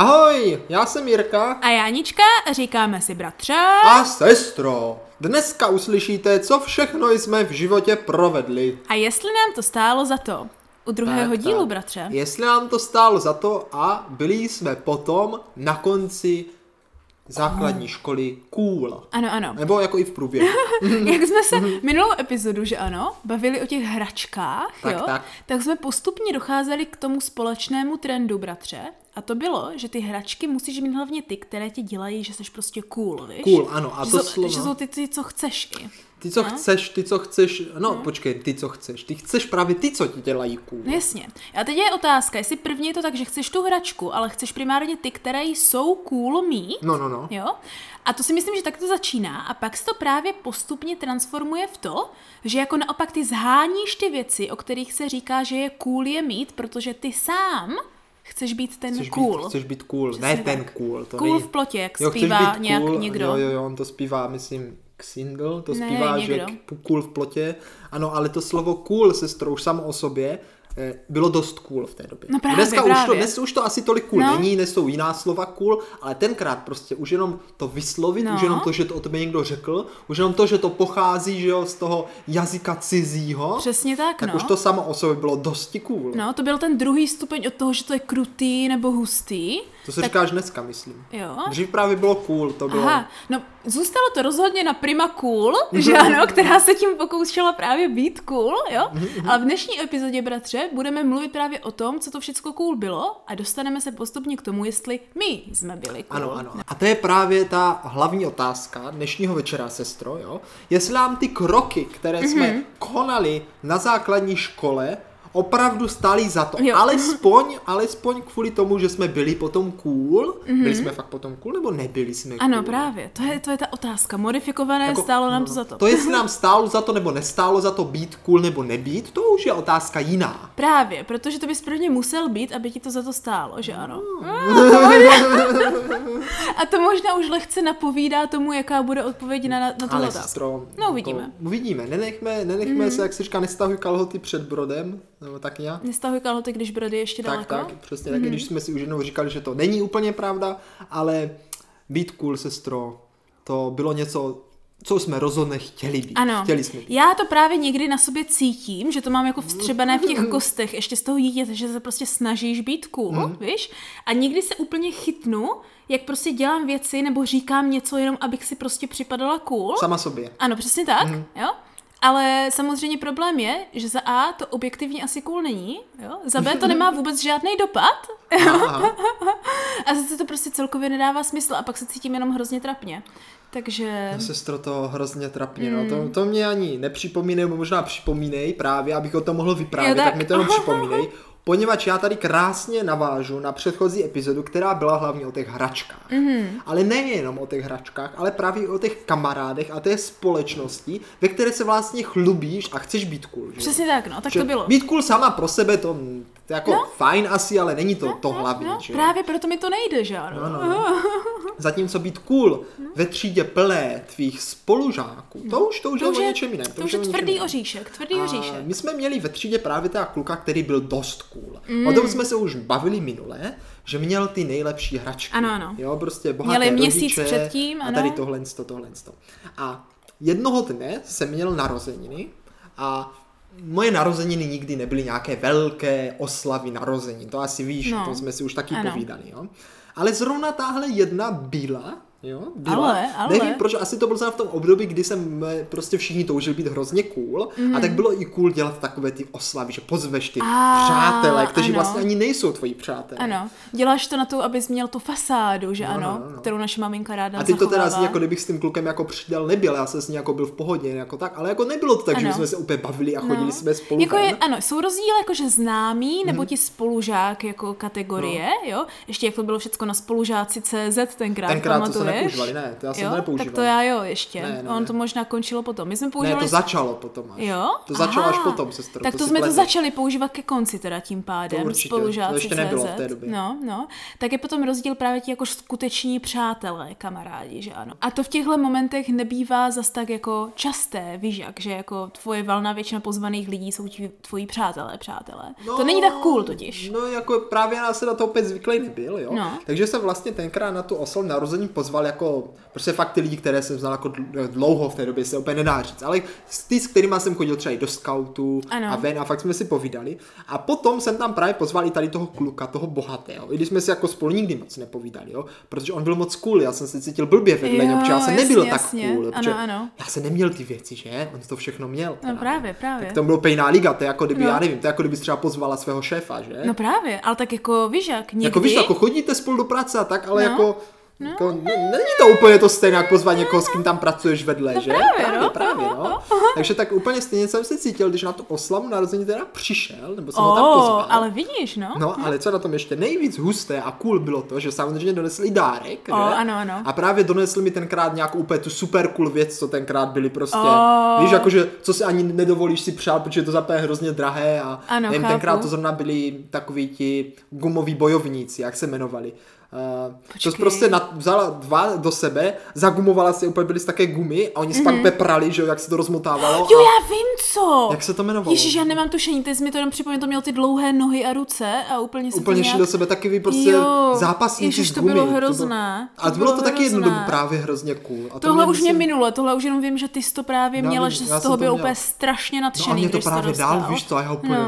Ahoj, já jsem Jirka A Jánička, říkáme si bratře. a sestro. Dneska uslyšíte, co všechno jsme v životě provedli. A jestli nám to stálo za to. U druhého Tak, dílu, tak. bratře. Jestli nám to stálo za to a byli jsme potom na konci základní školy cool. Ano, ano. Nebo jako i v průběhu. Jak jsme se minulou epizodu, že ano, bavili o těch hračkách, Tak, jo, tak. tak jsme postupně docházeli k tomu společnému trendu, bratře. A to bylo, že ty hračky musíš mít hlavně ty, které ti dělají, že jsi prostě cool, víš? Cool, ano, a že to jsou, slovo- Že jsou ty, ty, co chceš i. Ty, co chceš, ty, co chceš, no počkej, ty, co chceš. Ty chceš právě ty, co ti dělají cool. No jasně. A teď je otázka, jestli první je to tak, že chceš tu hračku, ale chceš primárně ty, které jsou cool mít. No, no, no. Jo? A to si myslím, že tak to začíná a pak se to právě postupně transformuje v to, že jako naopak ty zháníš ty věci, o kterých se říká, že je cool je mít, protože ty sám chceš být ten Chceš cool. být, chceš být cool, Přesně ne tak. ten cool. To Cool v plotě, jak Jo, zpívá být nějak cool, někdo. Jo, jo, jo, on to zpívá, myslím, Xindl, to Ne, zpívá, že někdo. k- cool v plotě. Ano, ale to slovo cool, sestro, už samo o sobě, bylo dost cool v té době. No právě, Dneska Už, to, právě. dnes už to asi tolik cool No. není, dnes jsou jiná slova cool, ale tenkrát prostě už jenom to vyslovit, No. už jenom to, že to o tobě někdo řekl, už jenom to, že to pochází, že jo, z toho jazyka cizího, Přesně tak, tak no. už to samo o sobě bylo dosti cool. No, to byl ten druhý stupeň od toho, že to je krutý nebo hustý. To se říkáš dneska, myslím. Jo. Dřív právě bylo cool, to bylo... Aha, no zůstalo to rozhodně na Prima Cool, že ano, která se tím pokoušela právě být cool, jo? Ale v dnešní epizodě, bratře, budeme mluvit právě o tom, co to všechno cool bylo a dostaneme se postupně k tomu, jestli my jsme byli cool. Ano, ano. A to je právě ta hlavní otázka dnešního večera, sestro, jo? Jestli nám ty kroky, které jsme Mhm. konali na základní škole, opravdu stály za to. Jo. Alespoň, alespoň kvůli tomu, že jsme byli potom cool. Byli jsme fakt potom cool, nebo nebyli jsme cool? Ano, právě, to je, to je ta otázka. Modifikované, Jako- stálo nám no, to za to. To, jestli nám stálo za to, nebo nestálo za to být cool, nebo nebýt, to už je otázka jiná. Právě, protože to bys prvně musel být, aby ti to za to stálo, že ano? A to možná už lehce napovídá tomu, jaká bude odpověď na, na tuto Ale otázku. sestro, No, uvidíme. Mhm. To, uvidíme. Nenechme, nenechme se, jak se říká, nestahuj kalhoty před brodem, nebo tak nějak. Nestahuj kalhoty, když brody ještě Tak, daleko. tak, přesně tak, když jsme si už jednou říkali, že to není úplně pravda, ale být cool, sestro, to bylo něco, co jsme rozhodně chtěli být. Ano, Chtěli jsme být. já to právě někdy na sobě cítím, že to mám jako vstřebané v těch kostech, ještě z toho dítěte, že se prostě snažíš být cool, Mhm. víš? A někdy se úplně chytnu, jak prostě dělám věci nebo říkám něco jenom, abych si prostě připadala cool. Sama sobě. Ano, přesně tak, Mhm. jo. Ale samozřejmě problém je, že za A to objektivně asi cool není, jo? za B to nemá vůbec žádný dopad a zase to prostě celkově nedává smysl a pak se cítím jenom hrozně trapně. Takže... Sestro, to hrozně trapně, no. Hmm. To, to mě ani nepřipomínej, nebo možná připomínej právě, abych o tom mohl vyprávět, Jo, tak. tak. mi to jenom připomínej. Poněvadž já tady krásně navážu na předchozí epizodu, která byla hlavně o těch hračkách. Mm-hmm. Ale nejenom o těch hračkách, ale právě o těch kamarádech a té společnosti, ve které se vlastně chlubíš a chceš být cool. Že? Přesně tak, no, tak Že to bylo. Být cool sama pro sebe, to, to jako no. fajn asi, ale není to to hlavní. No, že? právě proto mi to nejde, že ano. No, no, no. Zatímco být cool ve třídě plné tvých spolužáků, to už, to už, To je o něčem jiném. to už je tvrdý jiném. oříšek, tvrdý A oříšek. my jsme měli ve třídě právě teda kluka, který byl dost cool. Mm. O tom jsme se už bavili minule, že měl ty nejlepší hračky. Ano, ano. Jo, prostě bohaté Měli měsíc rodiče předtím, A ano. tady tohle, to, tohle. to. A jednoho dne jsem měl narozeniny a moje narozeniny nikdy nebyly nějaké velké oslavy narozenin. To asi víš, No. to jsme si už taky Ano. povídali. Jo? Ale zrovna tahle jedna byla, jo, byla. Ale, ale. Nevím, proč, asi to bylo v tom období, kdy jsem eh, prostě všichni toužili být hrozně cool Mhm. a tak bylo i cool dělat takové ty oslavy, že pozveš ty A, přátelé, kteří ano. vlastně ani nejsou tvoji přátelé. Ano, děláš to na to, abys měl tu fasádu, že No, no, ano, no, no. kterou naše maminka ráda A ty to teda zachovává. zní, jako kdybych s tím klukem jako přidal nebyl, já jsem s ní jako byl v pohodě, jako tak, ale jako nebylo to tak, že Ano. jsme se úplně bavili a chodili No. jsme spolu Jako je, ano, jsou rozdíly jakože známý, nebo Mhm. ti spolužák jako kategorie, jo? Ještě jak to bylo všecko na spolužáci CZ tenkrát, Tenkrát to nepoužívali, ne, to já jsem jo? to nepoužíval. Tak to já jo ještě. Ne, ne, On ne. to možná končilo potom. My jsme Ne, používali... to začalo potom až. Jo? To začalo až Aha. potom, sestro. Tak to, si jsme to pleteš. začali používat ke konci teda tím pádem, To určitě, spolužáci to ještě nebylo v CZ. té době. No, no. Tak je potom rozdíl právě ti jako skuteční přátelé, kamarádi, že ano. A to v těchto momentech nebývá zas tak jako časté, víš jak, že jako tvoje valná většina pozvaných lidí jsou ti tvoji přátelé, přátelé. to není tak cool totiž. No jako právě já se na to opět zvyklý nebyl, jo. No. Takže jsem vlastně tenkrát na tu oslavu narození pozval jako prostě fakt ty lidi, které jsem znal jako dl- dlouho v té době, se úplně nedá říct, ale s- ty, s kterými jsem chodil třeba i do scoutu Ano. a ven a fakt jsme si povídali. A potom jsem tam právě pozval i tady toho kluka, toho bohatého, i když jsme si jako spolu nikdy moc nepovídali, jo, protože on byl moc cool, já jsem se cítil blbě vedle něj, protože já jsem jasně, nebyl jasně. tak cool, Ano, ano. já jsem neměl ty věci, že? On to všechno měl. No právě, právě. Tak to bylo pejná liga, to je jako kdyby, No. já nevím, to je jako kdyby třeba pozvala svého šéfa, že? No právě, ale tak jako víš jak, někdy... Jako víš, jako chodíte spolu do práce a tak, ale No. jako, jako ne, není to úplně to stejné, jak pozvat někoho, s kým tam pracuješ vedle, že? právě, právě, no. právě, no. Takže tak úplně stejně jsem se cítil, když na tu oslavu narození teda přišel, nebo jsem ho tam Oh, pozval. ale vidíš, no. No, ale co na tom ještě nejvíc husté a cool bylo to, že samozřejmě donesli dárek, O, že? ano, ano. A právě donesli mi tenkrát nějakou úplně tu super cool věc, co tenkrát byly prostě, O. víš, jakože, co si ani nedovolíš si přát, protože to zapé hrozně drahé a Ano, nevím, chápu. tenkrát to zrovna byli takoví ti gumoví bojovníci, jak se jmenovali. Uh, to Počkej. prostě na, vzala dva do sebe, zagumovala si úplně byly z také gumy a oni mm-hmm. pak peprali, že jo, jak se to rozmotávalo. Mhm. Jo, a já vím co. jak se to jmenovalo? Ježíš, já nemám tušení, teď jsi mi to jenom připomněl, to měl ty dlouhé nohy a ruce a úplně se Úplně to šli nějak... do sebe takový prostě Jo, zápasníci Ježiš, to gumy. bylo hrozné. A to To bylo bylo to taky jednu dobu právě hrozně cool. A to Tohle už mě minulo, tohle už jenom vím, že ty jsi to právě Já měla, vím, že z toho to byl úplně strašně No nadšený, a mě to jsi právě dál, víš co, a já úplně...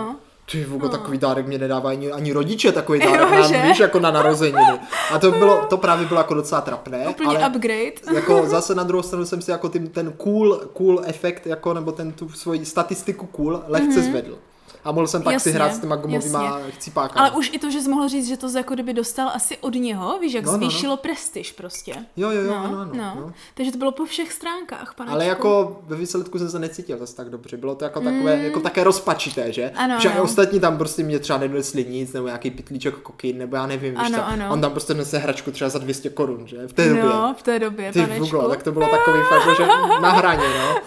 No. Ty vůbec takový dárek mě nedávají ani, ani rodiče, takový dárek Jo, nám, že? víš, jako na narozeniny. A to bylo, to právě bylo jako docela trapné. Úplně ale upgrade. jako zase na druhou stranu jsem si jako tím, ten cool, cool efekt, jako, nebo ten tu svoji statistiku cool lehce zvedl. A mohl jsem pak Jasně, si hrát s těma gumovýma jasně. chcípákama. Ale už i to, že jsi mohl říct, že to jako kdyby dostal asi od něho, víš, jak No, no, no. zvýšilo prestiž prostě. Jo, jo, jo, No, ano, ano. no. no. Takže to bylo po všech stránkách, panečku. Ale jako ve výsledku jsem se necítil zase tak dobře. Bylo to jako takové, jako také rozpačité, že? Mm. Ano, že ano. ostatní tam prostě mě třeba nedonesli nic, nebo nějaký pitlíček kokin, nebo já nevím, víš Ano, co. ano. On tam prostě nese hračku třeba za 200 korun, že? V té době. No, v té době, Ty vůgle, tak to bylo takový fakt, že na hraně, no.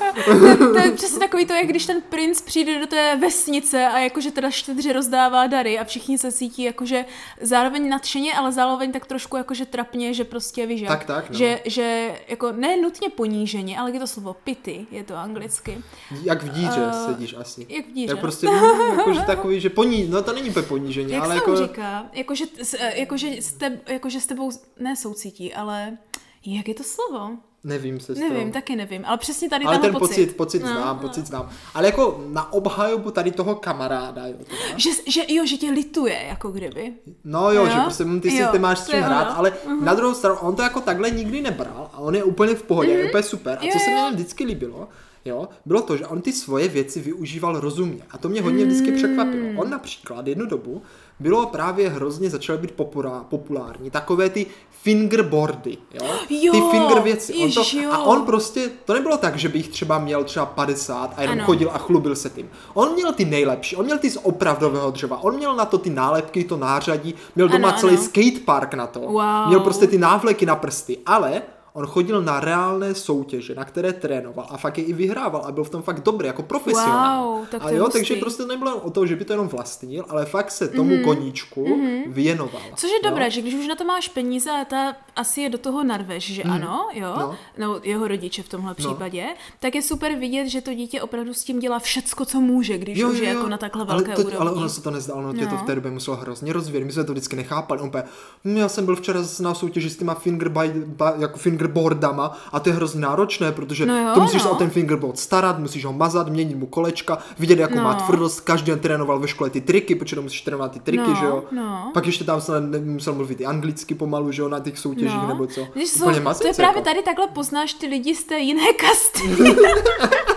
To je přesně takový to, jak když ten princ přijde do té vesnice a jakože teda štědře rozdává dary a všichni se cítí jakože zároveň nadšeně, ale zároveň tak trošku jakože trapně, že prostě víš Tak, tak, no. že, že jako ne nutně poníženě, ale je to slovo pity, je to anglicky. Jak v díře Eh, sedíš asi. jak v díře. Jak prostě, jakože takový, že poní, no to není úplně ponížení, Jak ale jako... říká? Jakože, eh, jakože, s teb, jakože s tebou ne soucítí, ale jak je to slovo? Nevím, se Nevím, taky nevím, ale přesně tady Ale ten pocit. pocit, pocit No, znám, no. pocit znám. Ale jako na obhajobu tady toho kamaráda, jo, teda. Že, že, jo, že tě lituje, jako kdyby. No jo, Jo? že prostě ty, si, ty máš s čím hrát, ale na druhou stranu on to jako takhle nikdy nebral a on je úplně v pohodě, je úplně super. A Jo, co se mi vždycky líbilo, jo, bylo to, že on ty svoje věci využíval rozumně a to mě hodně vždycky překvapilo. On například jednu dobu bylo právě hrozně, začaly být popura, populární, takové ty fingerboardy, jo? Jo, ty finger věci. On to, jo. a on prostě, to nebylo tak, že by jich třeba měl třeba 50 a jenom Ano. chodil a chlubil se tím. On měl ty nejlepší, on měl ty z opravdového dřeva, on měl na to ty nálepky, to nářadí, měl doma Ano, celý ano. skatepark na to, Wow. měl prostě ty návleky na prsty, ale on chodil na reálné soutěže, na které trénoval a fakt je i vyhrával a byl v tom fakt dobrý, jako profesionál. Wow, tak a jo, hustý. takže prostě nebylo o to, že by to jenom vlastnil, ale fakt se tomu mm-hmm. koníčku mm-hmm. věnoval. Což je jo? dobré, že když už na to máš peníze a ta asi je do toho narveš, že ano, jo, No. no. jeho rodiče v tomhle případě, tak je super vidět, že to dítě opravdu s tím dělá všecko, co může, když už je jako na takhle ale velké to, úrovni. Ale ono se to nezdá, ono tě to No. v té době muselo hrozně rozvíjet. My jsme to vždycky nechápali. On úplně, hm, já jsem byl včera na soutěži s těma fingerby, ba, jako fingerboardama a to je hrozně náročné, protože No jo, to musíš se no. o ten fingerboard starat, musíš ho mazat, měnit mu kolečka, vidět, jakou No. má tvrdost. Každý den trénoval ve škole ty triky, protože to musíš trénovat ty triky, No, že jo. no. Pak ještě tam se musel mluvit i anglicky pomalu, že jo, na těch soutěžích nebo co. Jsou, to je právě jako. tady takhle poznáš ty lidi z té jiné kasty.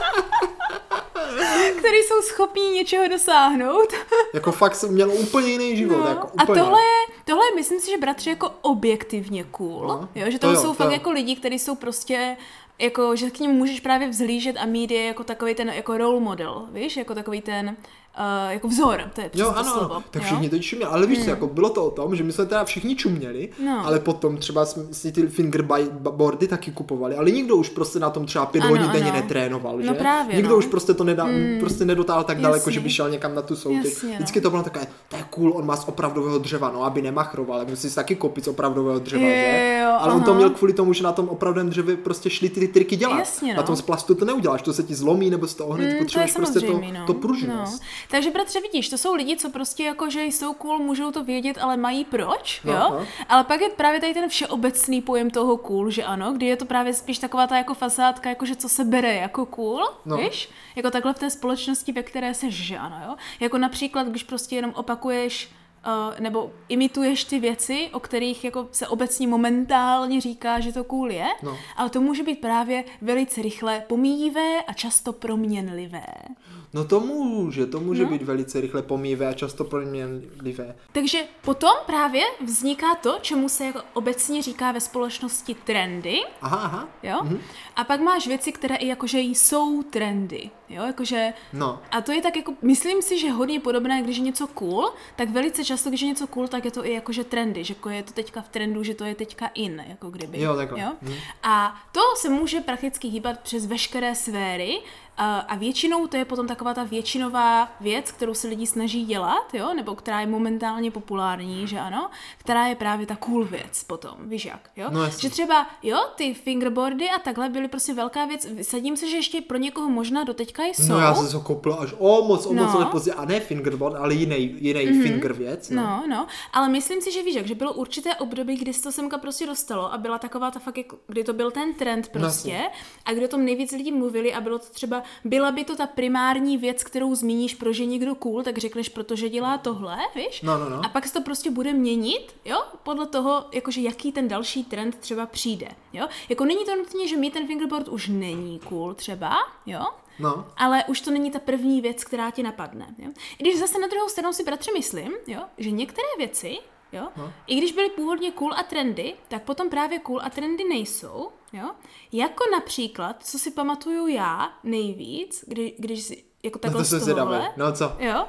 který jsou schopní něčeho dosáhnout. Jako fakt jsem měl úplně jiný život. No. Jako, A úplně. tohle je, tohle je, myslím si, že bratři jako objektivně cool. No, jo, že to to jo, jsou to fakt jo. jako lidi, kteří jsou prostě jako, že k ním můžeš právě vzlížet a mít je jako takový ten jako role model, víš, jako takový ten uh, jako vzor, to je přesně Jo, ano, slovo. ano. tak jo? všichni to čuměli, ale víš co, jako bylo to o tom, že my jsme teda všichni čuměli, No. ale potom třeba jsme si ty fingerboardy taky kupovali, ale nikdo už prostě na tom třeba pět Ano, hodin denně netrénoval, že? No právě, nikdo no. už prostě to nedá, prostě nedotáhl tak daleko, jasně. že by šel někam na tu soutěž. Jasně, no. Vždycky to bylo takové, to je cool, on má z opravdového dřeva, no aby nemachroval, ale musí si taky koupit z opravdového dřeva, Jo, že? jo, ale on to aha. měl kvůli tomu, že na tom opravdovém dřevě prostě šli ty, ty triky dělat. Jasně, Na no. tom z plastu to neuděláš, to se ti zlomí nebo z toho hned Mm, je potřebuješ prostě to, no. to pružnost. Takže bratře, vidíš, to jsou lidi, co prostě jako, že jsou cool, můžou to vědět, ale mají proč, No, jo? no. Ale pak je právě tady ten všeobecný pojem toho cool, že ano, kdy je to právě spíš taková ta jako fasádka, jako že co se bere jako cool, No. víš? Jako takhle v té společnosti, ve které seš, že ano, jo? Jako například, když prostě jenom opakuješ Uh, nebo imituješ ty věci, o kterých jako se obecně momentálně říká, že to cool je, No. ale to může být právě velice rychle pomíjivé a často proměnlivé. No to může, to může No. být velice rychle pomíjivé a často proměnlivé. Takže potom právě vzniká to, čemu se jako obecně říká ve společnosti trendy, Aha, aha. jo? A pak máš věci, které i jakože jsou trendy, jo? Jakože No. a to je tak jako, myslím si, že hodně podobné, když je něco cool, tak velice často, když je něco cool, tak je to i jakože trendy, že jako je to teďka v trendu, že to je teďka in, jako kdyby. Jo, takhle. Jo? Mhm. A to se může prakticky hýbat přes veškeré sféry a, většinou to je potom taková ta většinová věc, kterou se lidi snaží dělat, jo, nebo která je momentálně populární, že ano, která je právě ta cool věc potom, víš jak, jo? No že třeba, jo, ty fingerboardy a takhle byly prostě velká věc, sadím se, že ještě pro někoho možná doteďka jsou. No já jsem se koupil až o moc, o moc No. let později. A ne fingerboard, ale jiný, jiný mm-hmm. finger věc. No. No, no, ale myslím si, že víš, jak, že bylo určité období, kdy se to semka prostě dostalo a byla taková ta fakt, jako, kdy to byl ten trend prostě a kdy o tom nejvíc lidí mluvili a bylo to třeba, byla by to ta primární věc, kterou zmíníš, proč je někdo cool, tak řekneš, protože dělá tohle, víš? No, no, no. A pak se to prostě bude měnit, jo, podle toho, jakože jaký ten další trend třeba přijde, jo? Jako není to nutně, že mít ten fingerboard už není cool třeba, jo? no. Ale už to není ta první věc, která ti napadne. Jo? I když zase na druhou stranu si bratře myslím, jo, že některé věci, jo, no. i když byly původně cool a trendy, tak potom právě cool a trendy nejsou. Jo? Jako například, co si pamatuju já nejvíc, kdy, když si jako No takhle to jsem zvědavý. tohohle, No co? jo,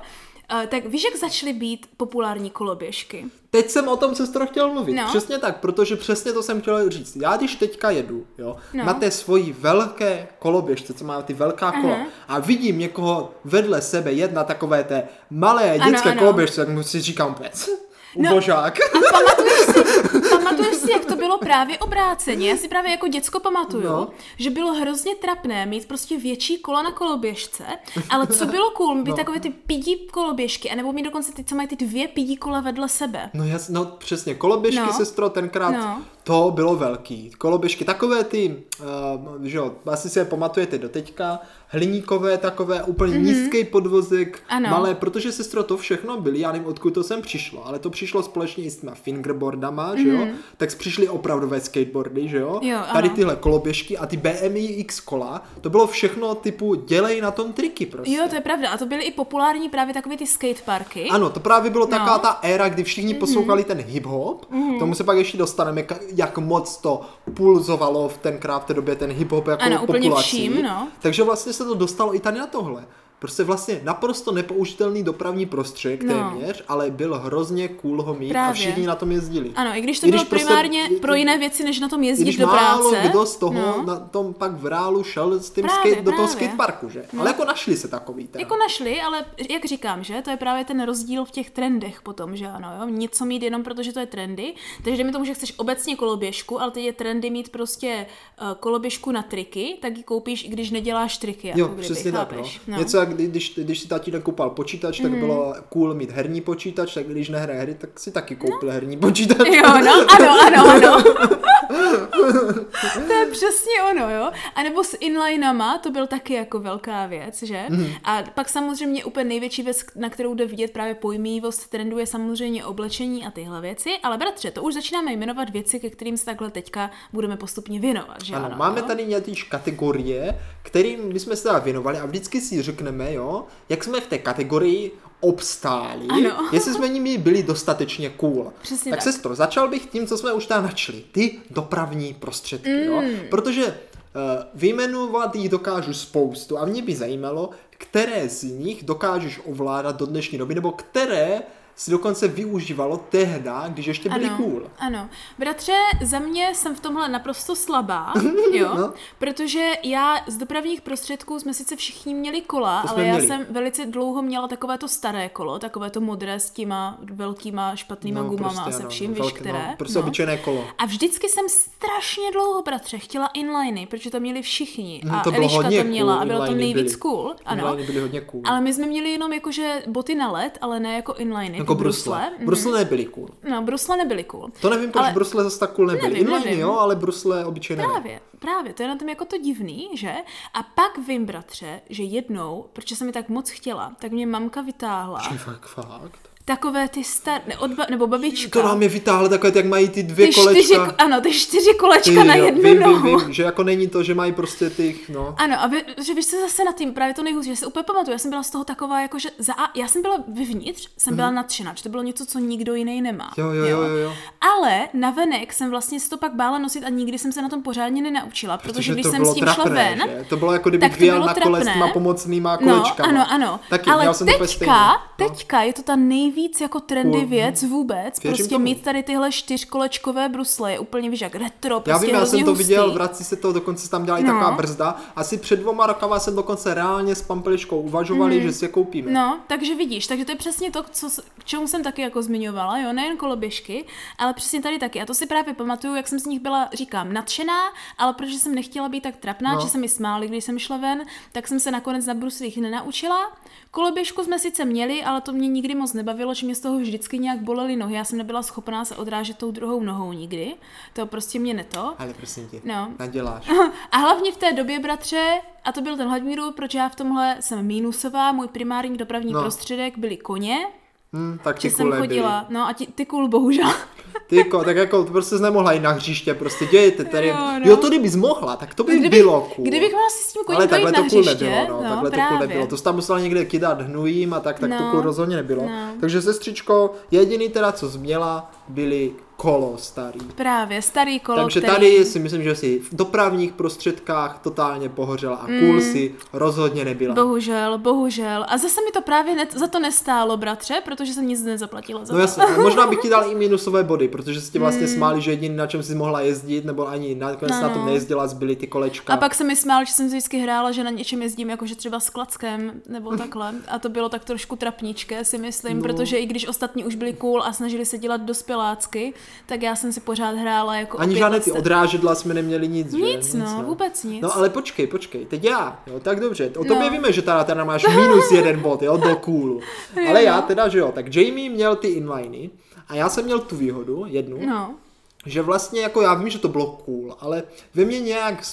Uh, tak víš, jak začaly být populární koloběžky? Teď jsem o tom sestro chtěl mluvit. No. Přesně tak, protože přesně to jsem chtěl říct. Já když teďka jedu, jo, No. na té svojí velké koloběžce, co má ty velká kola, Aha. a vidím někoho vedle sebe jet na takové té malé Ano, dětské ano. koloběžce, tak mu si říkám pec. No. Ubožák. A pamatuješ si, pamatuješ si, jak to bylo právě obráceně? Já si právě jako děcko pamatuju, No. že bylo hrozně trapné mít prostě větší kola na koloběžce, ale co bylo cool, být No. takové ty pidí koloběžky, anebo mít dokonce ty, co mají ty dvě pidí kola vedle sebe. No jas, no přesně, koloběžky, No. sestro, tenkrát No. to bylo velký. Koloběžky, takové ty, uh, že jo, asi si je pamatujete do teďka, hliníkové takové, úplně mm-hmm. nízký podvozek, Mhm. Ano. malé, protože sestro to všechno byly, já nevím, odkud to sem přišlo, ale to přišlo společně i s těma fingerboardama, že jo, tak přišly opravdové skateboardy, že jo. Jo, tady ano. tyhle koloběžky a ty BMI X kola, to bylo všechno typu dělej na tom triky prostě. Jo, to je pravda. A to byly i populární právě takové ty skateparky. Ano, to právě bylo taková No. Mhm. ta éra, kdy všichni poslouchali ten hip-hop. Tomu se pak ještě dostaneme, jak moc to pulzovalo v tenkrát v té době ten hip-hop jako Ano, úplně populací. vším, no. Takže vlastně se to dostalo i tady na tohle. Prostě vlastně naprosto nepoužitelný dopravní prostředek No. téměř, ale byl hrozně cool ho mít a Právě. všichni na tom jezdili. Ano, i když to I bylo prostě- primárně pro jiné věci, než na tom jezdit když do málo práce. kdo z toho no. na tom pak v reálu šel s tím Právě, skate, do toho právě. skateparku, že? Ale jako našli se takový teda. Jako našli, ale jak říkám, že to je právě ten rozdíl v těch trendech potom, že ano, jo? něco mít jenom protože to je trendy, takže mi tomu, že chceš obecně koloběžku, ale teď je trendy mít prostě uh, koloběžku na triky, tak ji koupíš, i když neděláš triky, jako Jo, kdyby, přesně tak, no. chápeš? no. Něco jak když, když si tatínek koupal počítač, tak bylo cool mít herní počítač, tak když nehraje hry, tak si taky koupil herní počítač. Jo, no, ano, ano, ano. to je přesně ono, jo. A nebo s inlinama, to byl taky jako velká věc, že? Mhm. A pak samozřejmě úplně největší věc, na kterou jde vidět právě pojmívost trendu, je samozřejmě oblečení a tyhle věci. Ale bratře, to už začínáme jmenovat věci, ke kterým se takhle teďka budeme postupně věnovat, že Ano, ano? máme jo? tady nějaké kategorie, kterým jsme se teda věnovali a vždycky si řekneme, jo, jak jsme v té kategorii obstáli, Ano. jestli jsme nimi byli dostatečně cool. Přesně tak tak. sestro, začal bych tím, co jsme už tam načli. Ty dopravní prostředky, mm. jo. Protože uh, vyjmenovat jich dokážu spoustu a mě by zajímalo, které z nich dokážeš ovládat do dnešní doby, nebo které si dokonce využívalo tehda, když ještě byli ano, cool. Ano. Bratře, za mě jsem v tomhle naprosto slabá, jo, No. protože já z dopravních prostředků jsme sice všichni měli kola, To ale já měli. jsem velice dlouho měla takové to staré kolo, takové to modré s těma velkýma špatnýma gumama a se vším, víš, velké, které. No, prostě obyčejné kolo. A vždycky jsem strašně dlouho, bratře, chtěla inliny, protože to měli všichni. Mhm, A to bylo Eliška hodně to měla cool, a bylo to nejvíc byly. cool. Ano. Inliny byly hodně cool. Ale my jsme měli jenom jakože boty na led, ale ne jako inliny, jako ty brusle. Mhm. Brusle nebyly cool. No, brusle nebyly cool. To nevím, proč Ale- brusle zase tak cool nebyly. Nevím, Inliny nevím. jo, ale brusle obyčejné ne. Právě, právě, to je na tom jako to divný, že? A pak vím, bratře, že jednou, protože jsem mi tak moc chtěla, tak mě mamka vytáhla Fakt, fakt. Takové ty star... Ne, od ba... nebo babička. To nám je vytáhlo takové, jak mají ty dvě ty kolečka. čtyři, ano, ty čtyři kolečka Ty, na jednu vím, nohu. Vím, vím, že jako není to, že mají prostě těch, no. Ano, a vy, že víš se zase na tím, právě to nejhůř, že se úplně pamatuju, já jsem byla z toho taková, jako že za já jsem byla vyvnitř, jsem byla nadšená, že to bylo něco, co nikdo jiný nemá. Jo, jo, jo, jo, jo. Ale navenek jsem vlastně si to pak bála nosit a nikdy jsem se na tom pořádně nenaučila, protože, Protože když jsem s tím šla trapné, ven, že? To bylo jako kdybych vyjel na kole s těma pomocnýma No, kolečkama. ano, ano. Taky, Ale jsem teďka, No. teďka je to ta nejvíc jako trendy Cool. věc vůbec. Věřím prostě tomu. mít tady tyhle čtyřkolečkové brusle je úplně, víš, jak retro, Já prostě vím, já jsem to hustý. viděl, vrací se to, dokonce tam dělají No. taková brzda. Asi před dvoma rokama jsem dokonce reálně s Pampeliškou uvažovali, že si je koupíme. No, takže vidíš, takže to je přesně to, co, k čemu jsem taky jako zmiňovala, jo, nejen koloběžky, ale přesně tady taky. A to si právě pamatuju, jak jsem z nich byla, říkám, nadšená, ale protože jsem nechtěla být tak trapná, no. že se mi smáli, když jsem šla ven, tak jsem se nakonec na bruslích nenaučila. Koloběžku jsme sice měli, ale to mě nikdy moc nebavilo, že mě z toho vždycky nějak bolely nohy. Já jsem nebyla schopná se odrážet tou druhou nohou nikdy. To prostě mě neto. Ale prosím tě, No. naděláš. A hlavně v té době, bratře, a to byl ten hlavní důvod, proč já v tomhle jsem mínusová, můj primární dopravní No. prostředek byly koně, Hm, tak že ty jsem chodila, no a ti, ty kul bohužel. Ty ko, tak jako to prostě nemohla jít na hřiště, prostě dějte tady. Jo, no. jo to kdybys mohla, tak to by Kdybych- bylo cool. Kdybych mohla si s tím koním Ale takhle to hřiště, nebylo, no, no, takhle to právě. cool nebylo. To jsi tam musela někde kydat hnujím a tak, tak to No. cool rozhodně nebylo. No. Takže sestřičko, jediný teda, co jsi měla, byly kolo starý. Právě, starý kolo, Takže který... tady si myslím, že si v dopravních prostředkách totálně pohořela a cool si rozhodně nebyla. Bohužel, bohužel. A zase mi to právě ne, za to nestálo, bratře, protože jsem nic nezaplatila za No to. jasně, možná bych ti dal i minusové body, protože si tě vlastně smáli, že jediný na čem jsi mohla jezdit, nebo ani nakonec Hmm. No, na tom nejezdila, zbyly ty kolečka. A pak se mi smál, že jsem si vždycky hrála, že na něčem jezdím, jakože třeba s klackem, nebo takhle. A to bylo tak trošku trapničké, si myslím, no. protože i když ostatní už byli cool a snažili se dělat dospělácky, tak já jsem si pořád hrála jako Ani žádné ty 25. odrážedla jsme neměli nic, že? Nic, no, vůbec nic. No ale počkej, počkej, teď já, jo, tak dobře, o tobě No. víme, že teda, teda máš minus jeden bod, jo, do coolu. Ale já teda, že jo, tak Jamie měl ty inliny a já jsem měl tu výhodu, jednu, No, že vlastně jako já vím, že to bylo cool, ale ve mně nějak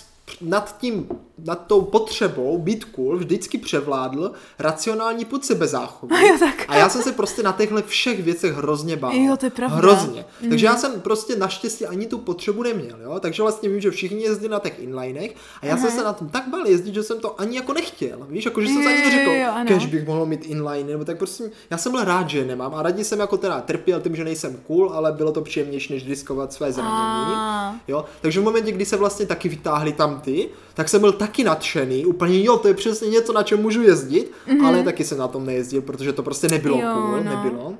nad tím, nad tou potřebou být cool vždycky převládl racionální put sebezáchovy. Jo, tak. A já jsem se prostě na těchto všech věcech hrozně bál. Jo, to je pravda. Hrozně. Mhm. Takže já jsem prostě naštěstí ani tu potřebu neměl, jo. Takže vlastně vím, že všichni jezdí na těch inlinech a já jsem se na tom tak bál jezdit, že jsem to ani jako nechtěl. Víš, jako že jsem Jo, se ani neřekl, kež bych mohl mít inline, nebo tak prostě já jsem byl rád, že nemám a raději jsem jako teda trpěl tím, že nejsem cool, ale bylo to příjemnější, než riskovat své zranění. A. Jo? Takže v momentě, kdy se vlastně taky vytáhli tam ty, tak jsem byl taky nadšený, úplně jo, to je přesně něco, na čem můžu jezdit, mm-hmm. ale taky jsem na tom nejezdil, protože to prostě nebylo Jo, cool, no. nebylo.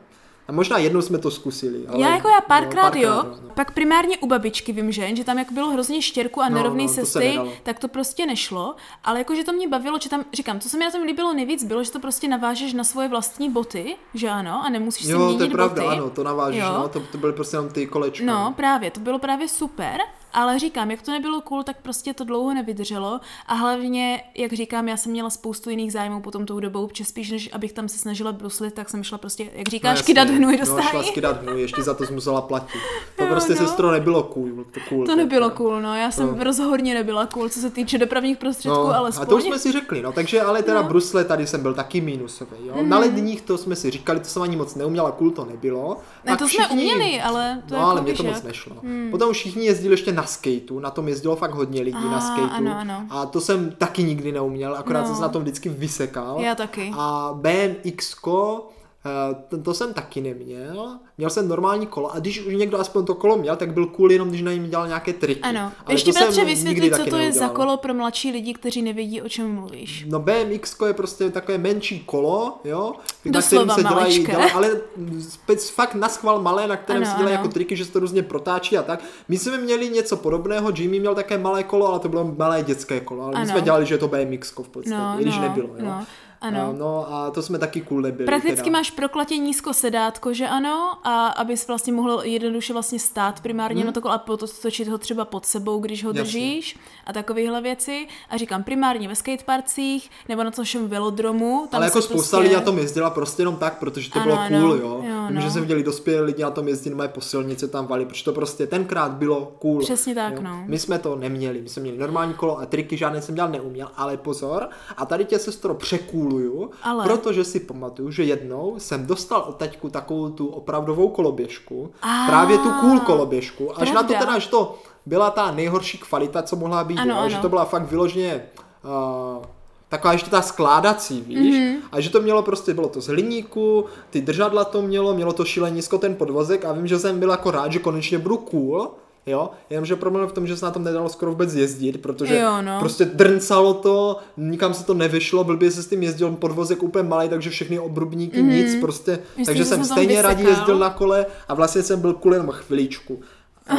A možná jednou jsme to zkusili. Ale, já jako já párkrát, no, jo, no, no. pak primárně u babičky vím, že, že tam jak bylo hrozně štěrku a No, nerovný no, to se cesty, nedalo. tak to prostě nešlo, ale jakože to mě bavilo, že tam, říkám, co se mi na tom líbilo nejvíc, bylo, že to prostě navážeš na svoje vlastní boty, že ano, a nemusíš si Jo, měnit to je pravda, boty. ano, to navážíš, Jo. no, to, to byly prostě jenom ty kolečka. No, právě, to bylo právě super, ale říkám, jak to nebylo cool, tak prostě to dlouho nevydrželo a hlavně, jak říkám, já jsem měla spoustu jiných zájmů potom tou dobou, protože spíš než abych tam se snažila bruslit, tak jsem šla prostě, jak říkáš, No kydat hnůj do No, šla skydat hnůj, ještě za to jsi musela platit. To Jo, prostě, no. sestro, nebylo cool. To, cool, To nebylo cool, no, já jsem No. rozhodně nebyla cool, co se týče dopravních prostředků, No, ale a to už jsme si řekli, no, takže ale teda No. Brusle tady jsem byl taky mínusový, jo. Mm. Na ledních to jsme si říkali, to jsem ani moc neuměla, cool to nebylo. Ne, to jsme uměli, ale to no, jako ale mě to moc nešlo. Hmm. Potom všichni jezdili ještě na skateu, na tom jezdilo fakt hodně lidí na A, skateu. ano, ano. A to jsem taky nikdy neuměl, akorát No. jsem se na tom vždycky vysekal. Já taky. A BMX to, to jsem taky neměl. Měl jsem normální kolo a když už někdo aspoň to kolo měl, tak byl cool jenom, když na něm dělal nějaké triky. Ano. Ale Ještě to jsem bratře nikdy vysvětli, co to je za kolo pro mladší lidi, kteří nevědí, o čem mluvíš. No BMX je prostě takové menší kolo, jo, na Doslova se dělají, dělají, ale spec, fakt na schvál malé, na kterém Ano, se dělají ano. jako triky, že se to různě protáčí a tak. My jsme měli něco podobného, Jimmy měl také malé kolo, ale to bylo malé dětské kolo, ale my Ano. jsme dělali, že je to BMX v podstatě, No, i když no, nebylo, jo. no, ano. no a to jsme taky cool nebyli. Prakticky teda. máš proklatě nízko sedátko, že ano, a abys vlastně mohl jednoduše vlastně stát primárně na to kolo a potočit ho třeba pod sebou, když ho Hmm. Jasně. držíš a takovéhle věci. A říkám primárně ve skateparcích nebo na tom všem velodromu. Tam ale jako spousta prostě... lidí na tom jezdila prostě jenom tak, protože to Ano, bylo ano, cool, jo. jo, no. že jsem viděli dospělí lidi na tom jezdit, mají po silnici tam vali, protože to prostě tenkrát bylo cool. Přesně tak, jo. no. My jsme to neměli, my jsme měli normální kolo a triky žádné jsem dělal neuměl, ale pozor, a tady tě sestro překůluju, Ale? protože si pamatuju, že jednou jsem dostal od taťku takovou tu opravdovou koloběžku, Ah, právě tu cool koloběžku, až na to pravda. teda, že to byla ta nejhorší kvalita, co mohla být, Ano, jo, že ano. to byla fakt vyloženě uh, taková ještě ta skládací, víš, Mhm. mm-hmm. a že to mělo prostě, bylo to z hliníku, ty držadla to mělo, mělo to šíleně nízko ten podvozek a vím, že jsem byl jako rád, že konečně budu cool, jo, jenomže problém je v tom, že se na tom nedalo skoro vůbec jezdit, protože Jo, no. prostě drncalo to, nikam se to nevyšlo, blbě se s tím jezdil podvozek úplně malý, takže všechny obrubníky, mm-hmm. nic, prostě, Myslíš, takže že jsem stejně raději vysekal? jezdil na kole a vlastně jsem byl cool jenom chviličku.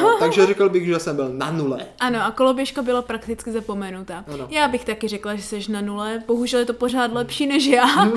No, takže řekl bych, že jsem byl na nule. Ano, a koloběžka byla prakticky zapomenuta. Ano. Já bych taky řekla, že jsi na nule, bohužel je to pořád lepší než já,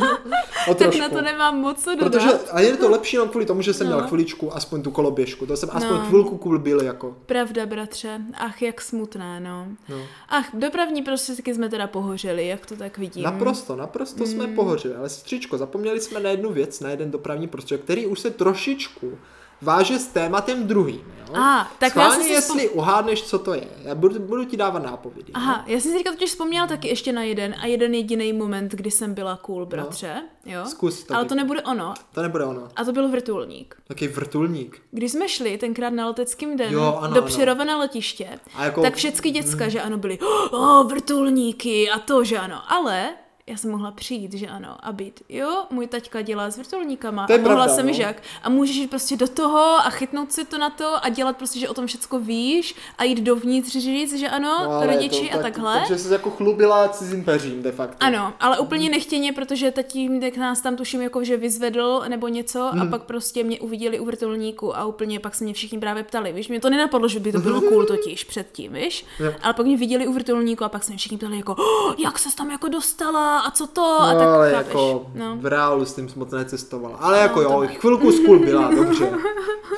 tak na to nemám moc co dodat. Protože, a je to lepší jenom kvůli tomu, že jsem No. měl chviličku, aspoň tu koloběžku. To jsem aspoň No. chvilku byl jako. Pravda, bratře. Ach, jak smutné, no. No. Ach, dopravní prostředky jsme teda pohořeli, jak to tak vidím. Naprosto, naprosto Hmm. jsme pohořili. Ale sestřičko, zapomněli jsme na jednu věc, na jeden dopravní prostředek, který už se trošičku váže s tématem druhým. Jo? A, tak já Schválně, jsem si jestli uhádneš, co to je. Já budu, budu ti dávat nápovědy. Aha, já jsem si říkala, totiž vzpomněla taky ještě na jeden a jeden jediný moment, kdy jsem byla cool, bratře. Jo? No. Zkus to Ale to nebude ono. To nebude ono. A to byl vrtulník. Taký vrtulník. Když jsme šli tenkrát na leteckým den Jo, ano, do ano. Přerova na letiště, A jako- tak všechny děcka, že ano, byly oh, vrtulníky a to, že ano. Ale já jsem mohla přijít, že ano, a být, jo, můj taťka dělá s vrtulníkama To a mohla pravda, jsem no. žak a můžeš jít prostě do toho a chytnout si to na to a dělat prostě, že o tom všecko víš a jít dovnitř říct, že ano, No, rodiči to, a tak, takhle. Takže jsi jako chlubila cizím peřím de facto. Ano, ale úplně nechtěně, protože tatínek nás tam tuším jako, že vyzvedl nebo něco Hmm. a pak prostě mě uviděli u vrtulníku a úplně pak se mě všichni právě ptali, víš, mě to nenapadlo, že by to bylo cool totiž předtím, víš, ale pak mě viděli u vrtulníku a pak se mě všichni ptali jako, oh, jak se tam jako dostala a co to a No, tak ale chápeš, jako no. v reálu s tím moc necestovala. Ale jako to jo, ne. chvilku skůl byla, dobře.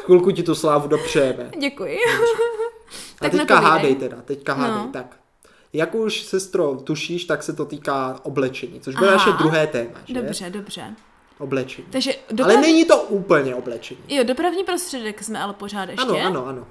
Chvilku ti tu slávu dopřejeme. Děkuji. A Tak teďka hádej teda, teďka hádej, No. tak. Jak už, sestro, tušíš, tak se to týká oblečení, což Aha. naše druhé téma, že? Dobře, dobře. Oblečení. Takže Ale doprav... není to úplně oblečení. Jo, dopravní prostředek jsme ale pořád ještě. Ano, ano, ano.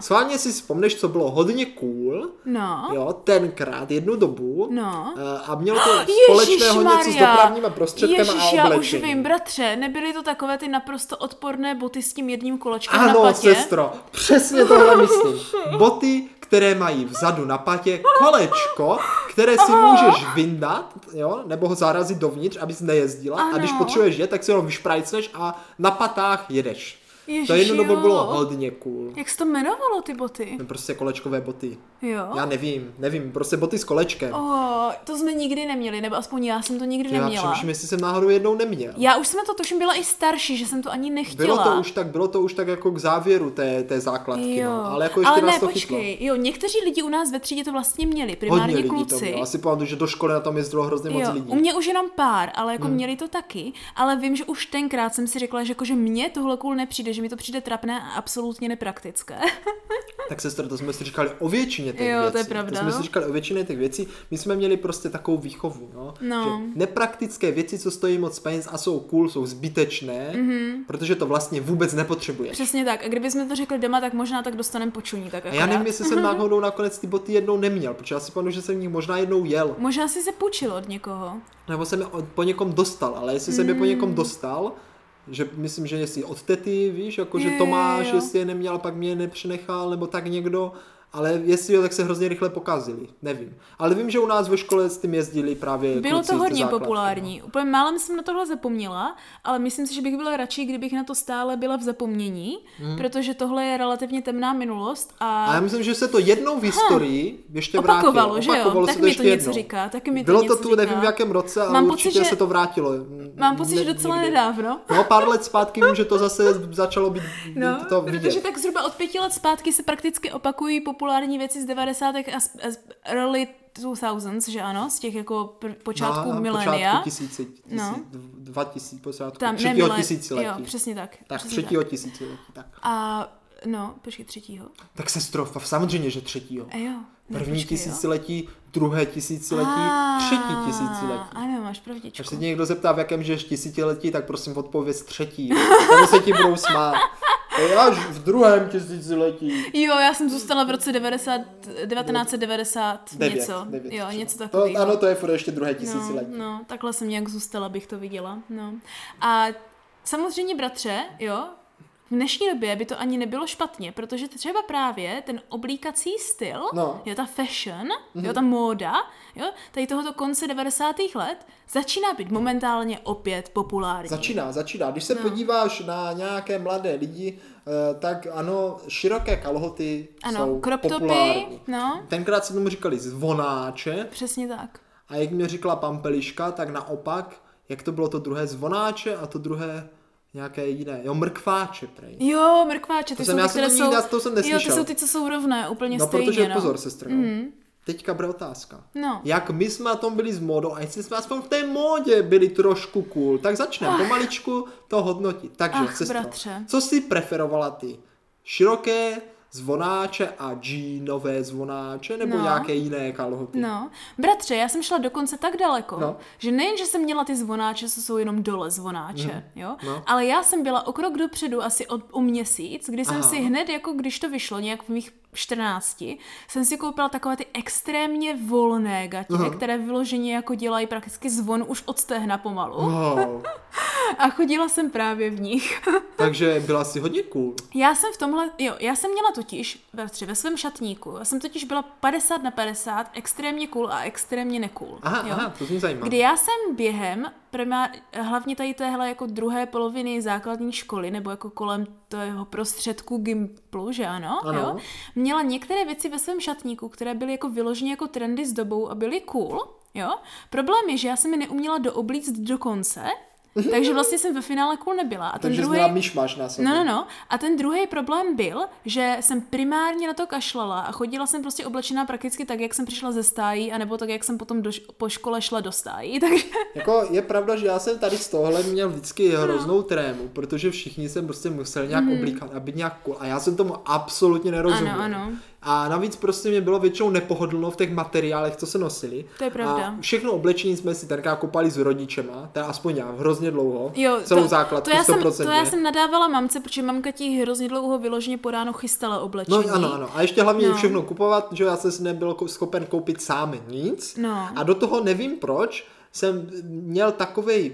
Sválně si vzpomneš, co bylo hodně cool, No. jo, tenkrát, jednu dobu, No. eh, a mělo to společného něco s dopravníma prostředkem Ježiš, a já už oblečením. vím, bratře, nebyly to takové ty naprosto odporné boty s tím jedním kolečkem na Ano, patě? sestro, přesně tohle myslím. Boty, které mají vzadu na patě kolečko, které si můžeš vyndat, jo, nebo ho zarazit dovnitř, abys nejezdila. A když Ano. potřebuješ jet, tak si ho vyšprajcneš a na patách jedeš. Ježiš, to jednu dobu bylo hodně cool. Jak se to jmenovalo, ty boty? No, Prostě kolečkové boty. Jo. Já nevím, nevím, prostě boty s kolečkem. Oh, to jsme nikdy neměli, nebo aspoň já jsem to nikdy Já neměla. přemýšlím, jestli jsem náhodou jednou neměl. Já už jsem to tuším byla i starší, že jsem to ani nechtěla. Bylo to už tak, bylo to už tak jako k závěru té, té základky, Jo. no. ale jako ještě ale nás ne, to počkej, chytlo. jo, někteří lidi u nás ve třídě to vlastně měli, Hodně primárně lidí to kluci. bylo. Asi pamatuju, že do školy na tom jezdilo hrozně moc Jo, lidí. u mě už jenom pár, ale jako Hmm. měli to taky, ale vím, že už tenkrát jsem si řekla, že, jako, že mně tohle cool nepřijde, že mi to přijde trapné a absolutně nepraktické. Tak sestro, to jsme si říkali o většině těch Jo, věcí. to je pravda, To jsme si říkali o většině těch věcí. My jsme měli prostě takovou výchovu, no. No. Že nepraktické věci, co stojí moc peněz a jsou cool, jsou zbytečné, mm-hmm. protože to vlastně vůbec nepotřebuješ. Přesně tak. A kdyby jsme to řekli doma, tak možná tak dostaneme počuní. Tak A já nevím, jestli jsem náhodou nakonec ty boty jednou neměl, protože já si pamatuju, že jsem v nich možná jednou jel. Možná si se půjčil od někoho. Nebo jsem je po někom dostal, ale jestli jsem je po Hmm. někom dostal, že myslím, že jestli od tety, víš, jako že Jo, jo, Tomáš, jo. jestli je neměl, pak mě je nepřenechal, nebo tak někdo, Ale jestli jo, tak se hrozně rychle pokazili. Nevím. Ale vím, že u nás ve škole s tím jezdili právě Bylo to hodně základky, populární. Úplně málem jsem na tohle zapomněla, ale myslím si, že bych byla radši, kdybych na to stále byla v zapomnění, protože tohle je relativně temná minulost a, Hmm. A já myslím, že se to jednou v historii ještě opakovalo, vrátilo. že jo? Opakovalo Tak se to mi ještě to něco jednou. říká, taky mi to Bylo něco to tu, říká. nevím v jakém roce, ale Mám určitě pocit, že- se to vrátilo. Mám pocit, že docela někdy. nedávno. No, pár let zpátky vím, že to zase začalo být, No, to vidět. protože tak zhruba od pěti let zpátky se prakticky opakují populární věci z 90. a z, z early 2000s, že ano, z těch jako pr- počátku no, milénia. Počátku tisíci, tisíc, No. dva tisíc, počátku Tam, ne, třetího milé- tisíciletí. Jo, přesně tak. tak, přesně třetího tisíciletí, tak. A no, počkej, třetího. Tak se strofa, samozřejmě, že třetího. A jo. Ne, První počkej, jo. tisíciletí, druhé tisíciletí, A, třetí tisíciletí. Ano, máš pravdičku. Až se tě někdo zeptá, v jakém žiješ tisíciletí, tak prosím odpověz třetí. Tam se ti budou smát. To je až v druhém tisíciletí. Jo, já jsem zůstala v roce 90, 1990 Devět, něco. devět jo, třeba. něco to, takového. Ano, to je furt ještě druhé tisíciletí. No, no, takhle jsem nějak zůstala, bych to viděla. No. A samozřejmě, bratře, jo, v dnešní době by to ani nebylo špatně, protože třeba právě ten oblíkací styl, No. jo, ta fashion, jo, ta móda, jo, tady tohoto konce 90. let začíná být momentálně opět populární. Začíná, začíná. Když se no. podíváš na nějaké mladé lidi, eh, tak ano, široké kalhoty Ano, jsou crop topy, populární. no. Tenkrát se tomu říkali zvonáče Přesně tak. a jak mě říkala Pampeliška, tak naopak, jak to bylo to druhé zvonáče a to druhé nějaké jiné, jo, mrkváče prej. Jo, mrkváče, ty To jsou jsem- ty, já jsem které jsou... nikdy- to jsem jo, ty neslyšel. jsou ty, co jsou rovné, úplně No, stejně, protože no. pozor, sestro. Mm. Teďka bude otázka. No. Jak my jsme na tom byli s módou a jestli jsme aspoň v té módě byli trošku cool, tak začneme pomaličku to hodnotit. Takže, Ach, sestro, bratře. co jsi preferovala ty? Široké zvonáče a džínové zvonáče nebo No. nějaké jiné kalhoty? No, bratře, já jsem šla dokonce tak daleko, No. že nejen, že jsem měla ty zvonáče, co jsou jenom dole zvonáče, jo, No. ale já jsem byla o krok dopředu asi o, o měsíc, kdy jsem Aha. si hned, jako když to vyšlo, nějak v mých 14, jsem si koupila takové ty extrémně volné gatě, Aha. které vyloženě jako dělají prakticky zvon už od stehna pomalu. Wow. A chodila jsem právě v nich. Takže byla si hodně cool. Já jsem v tomhle, jo, já jsem měla totiž, bratře, ve svém šatníku, já jsem totiž byla 50 na 50, extrémně cool a extrémně necool. Aha, jo? aha, to mě zajímá. Kdy já jsem během primár, hlavně tady téhle jako druhé poloviny základní školy, nebo jako kolem toho prostředku Gimplu, že ano, Ano. Jo, měla některé věci ve svém šatníku, které byly jako vyloženě jako trendy s dobou a byly cool, jo. Problém je, že já jsem je neuměla dooblíct do konce, takže vlastně jsem ve finále cool nebyla. A ten Takže druhý... myšmaš na sobě. No, no, no. A ten druhý problém byl, že jsem primárně na to kašlala a chodila jsem prostě oblečená prakticky tak, jak jsem přišla ze stájí, anebo tak, jak jsem potom do, po škole šla do stájí. Takže Jako je pravda, že já jsem tady z tohle měl vždycky hroznou trému, protože všichni jsem prostě musel nějak mm. oblíkat a být nějak cool. A já jsem tomu absolutně nerozuměl. Mhm. Ano, ano. A navíc prostě mě bylo většinou nepohodlno v těch materiálech, co se nosili. To je pravda. A všechno oblečení jsme si tenkrát kopali s rodičema, teda aspoň já, hrozně dlouho. jo, celou to, základku, to, já jsem, 100%. to já jsem nadávala mamce, protože mamka ti hrozně dlouho vyloženě po ráno chystala oblečení. No ano, ano. A ještě hlavně No. všechno kupovat, že já jsem si nebyl schopen koupit sám nic. No. A do toho nevím proč, jsem měl takový e,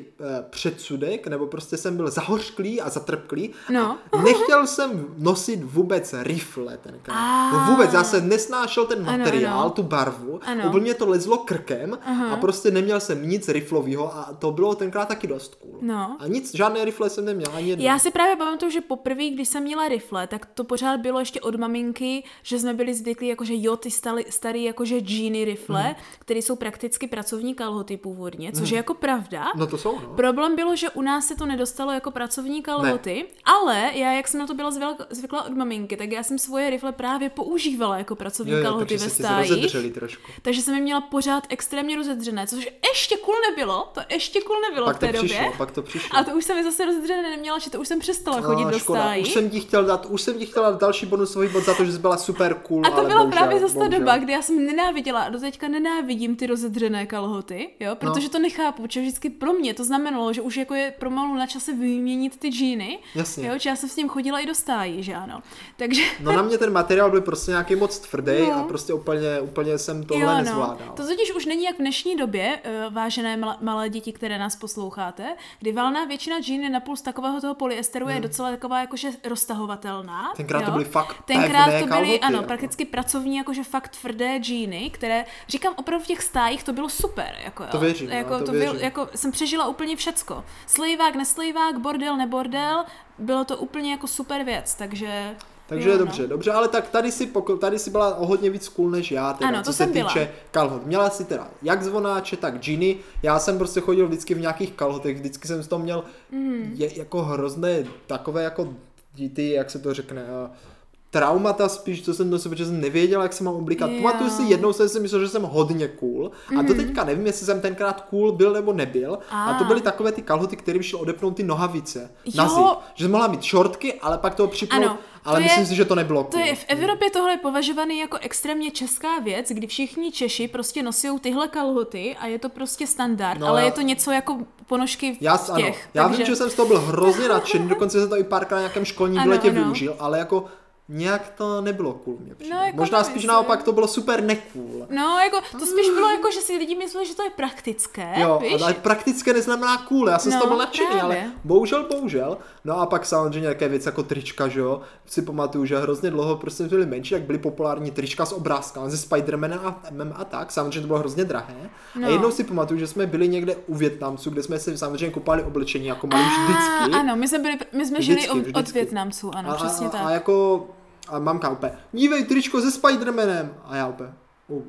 předsudek, nebo prostě jsem byl zahořklý a zatrpklý. No. A nechtěl jsem nosit vůbec rifle tenkrát. Ah. No vůbec, já jsem nesnášel ten Ano, materiál, ano. tu barvu. Ano. Úplně to lezlo krkem a prostě neměl jsem nic riflového a to bylo tenkrát taky dost cool. No. A nic, žádné rifle jsem neměl, ani jedno. Já si právě pamatuju, že poprvé, když jsem měla rifle, tak to pořád bylo ještě od maminky, že jsme byli zvyklí, jakože jo, ty starý, starý jakože džíny rifle, mm. které jsou prakticky pracovní kalhoty původně, což je jako pravda. No to jsou, no. Problém bylo, že u nás se to nedostalo jako pracovní kalhoty, ale já, jak jsem na to byla zvyklá, zvyklá od maminky, tak já jsem svoje rifle právě používala jako pracovní Jo, jo, kalhoty ve stáji. Takže jsem je měla pořád extrémně rozedřené, což ještě cool nebylo, to ještě cool nebylo Pak v té to přišlo, době. pak to přišlo. A to už jsem je zase rozdřené neměla, že to už jsem přestala chodit A, do stájí. Už jsem ti chtěl dát, už jsem ti chtěl dát další bonusový bod za to, že jsi byla super cool, A to byla bohužel, právě zase ta doba, kdy já jsem nenáviděla a doteďka nenávidím ty rozedřené kalhoty, jo, protože protože to nechápu, protože vždycky pro mě to znamenalo, že už jako je pomalu na čase vyměnit ty džíny. Jasně. Jo, že já jsem s ním chodila i do stájí, že ano. Takže... No na mě ten materiál byl prostě nějaký moc tvrdý No. a prostě úplně, úplně jsem tohle Jo, no. nezvládal. To totiž už není jak v dnešní době, eh, vážené malé děti, které nás posloucháte, kdy valná většina džín je napůl z takového toho polyesteru je docela taková jakože roztahovatelná. Hmm. Tenkrát to jo. byly fakt Tenkrát to byly, kalhoty, ano, jako. prakticky pracovní, jakože fakt tvrdé džíny, které, říkám opravdu v těch stájích, to bylo super. Jako, jo. To věřím, no, jako, to to věřím. Byl, jako, jsem přežila úplně všecko. Slejvák, neslejvák, bordel, nebordel, bylo to úplně jako super věc, takže... Takže jo, no. dobře, dobře, ale tak tady si, tady si byla o hodně víc cool než já, teda, Ano, co to se jsem byla. týče kalhot. Měla si teda jak zvonáče, tak džiny. Já jsem prostě chodil vždycky v nějakých kalhotech, vždycky jsem z toho měl Mhm. je, jako hrozné takové jako ty, jak se to řekne, eh, traumata spíš, co jsem do sebe, protože jsem nevěděl, jak se mám oblíkat. Jo. Pamatuju si, jednou jsem si myslel, že jsem hodně cool a to teďka nevím, jestli jsem tenkrát cool byl nebo nebyl. A to A. byly takové ty kalhoty, kterým šel odepnout ty nohavice na Jo. zip. Že jsem mohla mít šortky, ale pak toho připnout, Ano, ale to je- myslím si, že to nebylo To je v Evropě tohle je považovaný jako extrémně česká věc, kdy všichni Češi prostě nosí tyhle kalhoty a je to prostě standard, No, ale já- je to něco jako ponožky v Já, těch. ano, já vím, že jsem z toho byl hrozně nadšený, dokonce jsem to i párkrát na nějakém školním Ano, výletě ano. využil, ale jako nějak to nebylo cool mě přijde. No, jako Možná nevím, spíš co- naopak to bylo super necool. No, jako, to spíš bylo jako, že si lidi mysleli, že to je praktické, Jo, víš? ale praktické neznamená cool, já jsem z No, toho byl nadšený, právě. ale bohužel, bohužel. No a pak samozřejmě nějaké věci jako trička, že jo. Si pamatuju, že hrozně dlouho prostě byly menší, tak byly populární trička s obrázkami, se Spidermanem a, MM a tak, samozřejmě to bylo hrozně drahé. No. A No. jednou si pamatuju, že jsme byli někde u Větnamců, kde jsme si samozřejmě kupovali oblečení jako malí vždycky. Ano, my jsme, byli, my jsme žili Vždycky, od, vždycky. Větnamců, ano, a, přesně a, tak. A jako, a mamka úplně, dívej tričko se Spidermanem. A já úplně, uh.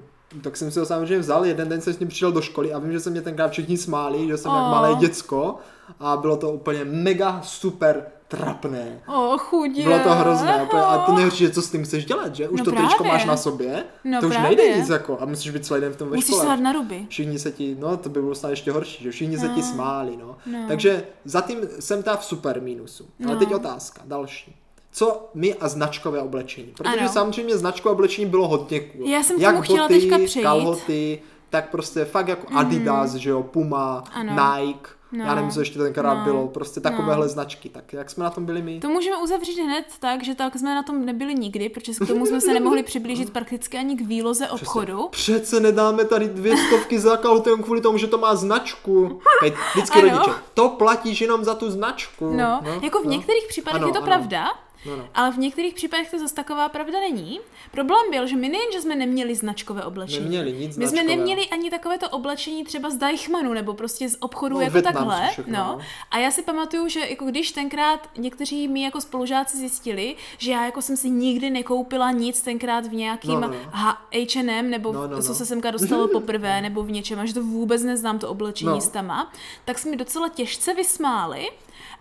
Tak jsem si ho samozřejmě vzal, jeden den jsem s ním přišel do školy a vím, že se mě tenkrát všichni smáli, že jsem jak Oh. malé děcko a bylo to úplně mega super trapné. O, chudě. Bylo to hrozné. úplně. A to nevíš, co s tím chceš dělat, že? Už No to tričko právě. máš na sobě, No to už právě. nejde nic jako a musíš být celý den v tom ve Musíš škole. na ruby. Všichni se ti, no to by bylo snad ještě horší, že všichni se ti smáli, no. No. Takže zatím jsem ta v super mínusu. Ale No. teď otázka, další. Co my a značkové oblečení? Protože Ano. samozřejmě značkové oblečení bylo hodně cool. Já jsem Jak chtěla boty, teďka přejít. kalhoty, tak prostě fakt jako Adidas, že jo, Puma, Ano. Nike, No. já nevím, co ještě tenkrát No. bylo, prostě takovéhle značky. Tak jak jsme na tom byli my? To můžeme uzavřít hned tak, že tak jsme na tom nebyli nikdy, protože k tomu jsme se nemohli přiblížit prakticky ani k výloze obchodu. Přece nedáme tady dvě stovky za kalhoty jen kvůli tomu, že to má značku. Hej, vždycky Ano. rodiče, to platíš jenom za tu značku. No, jako v některých případech Ano, je to ano. pravda, No, no. ale v některých případech to zase taková pravda není. Problém byl, že my nejen, že jsme neměli značkové oblečení. Neměli nic My jsme neměli ani takovéto oblečení třeba z Deichmanu nebo prostě z obchodu No, jako Vietnamský takhle. všechno, no. no. A já si pamatuju, že jako když tenkrát někteří mi jako spolužáci zjistili, že já jako jsem si nikdy nekoupila nic tenkrát v nějakým No, no, H&M nebo No, no, co no. se semka dostalo poprvé nebo v něčem a že to vůbec neznám to oblečení No. s tama, tak mi docela těžce vysmáli.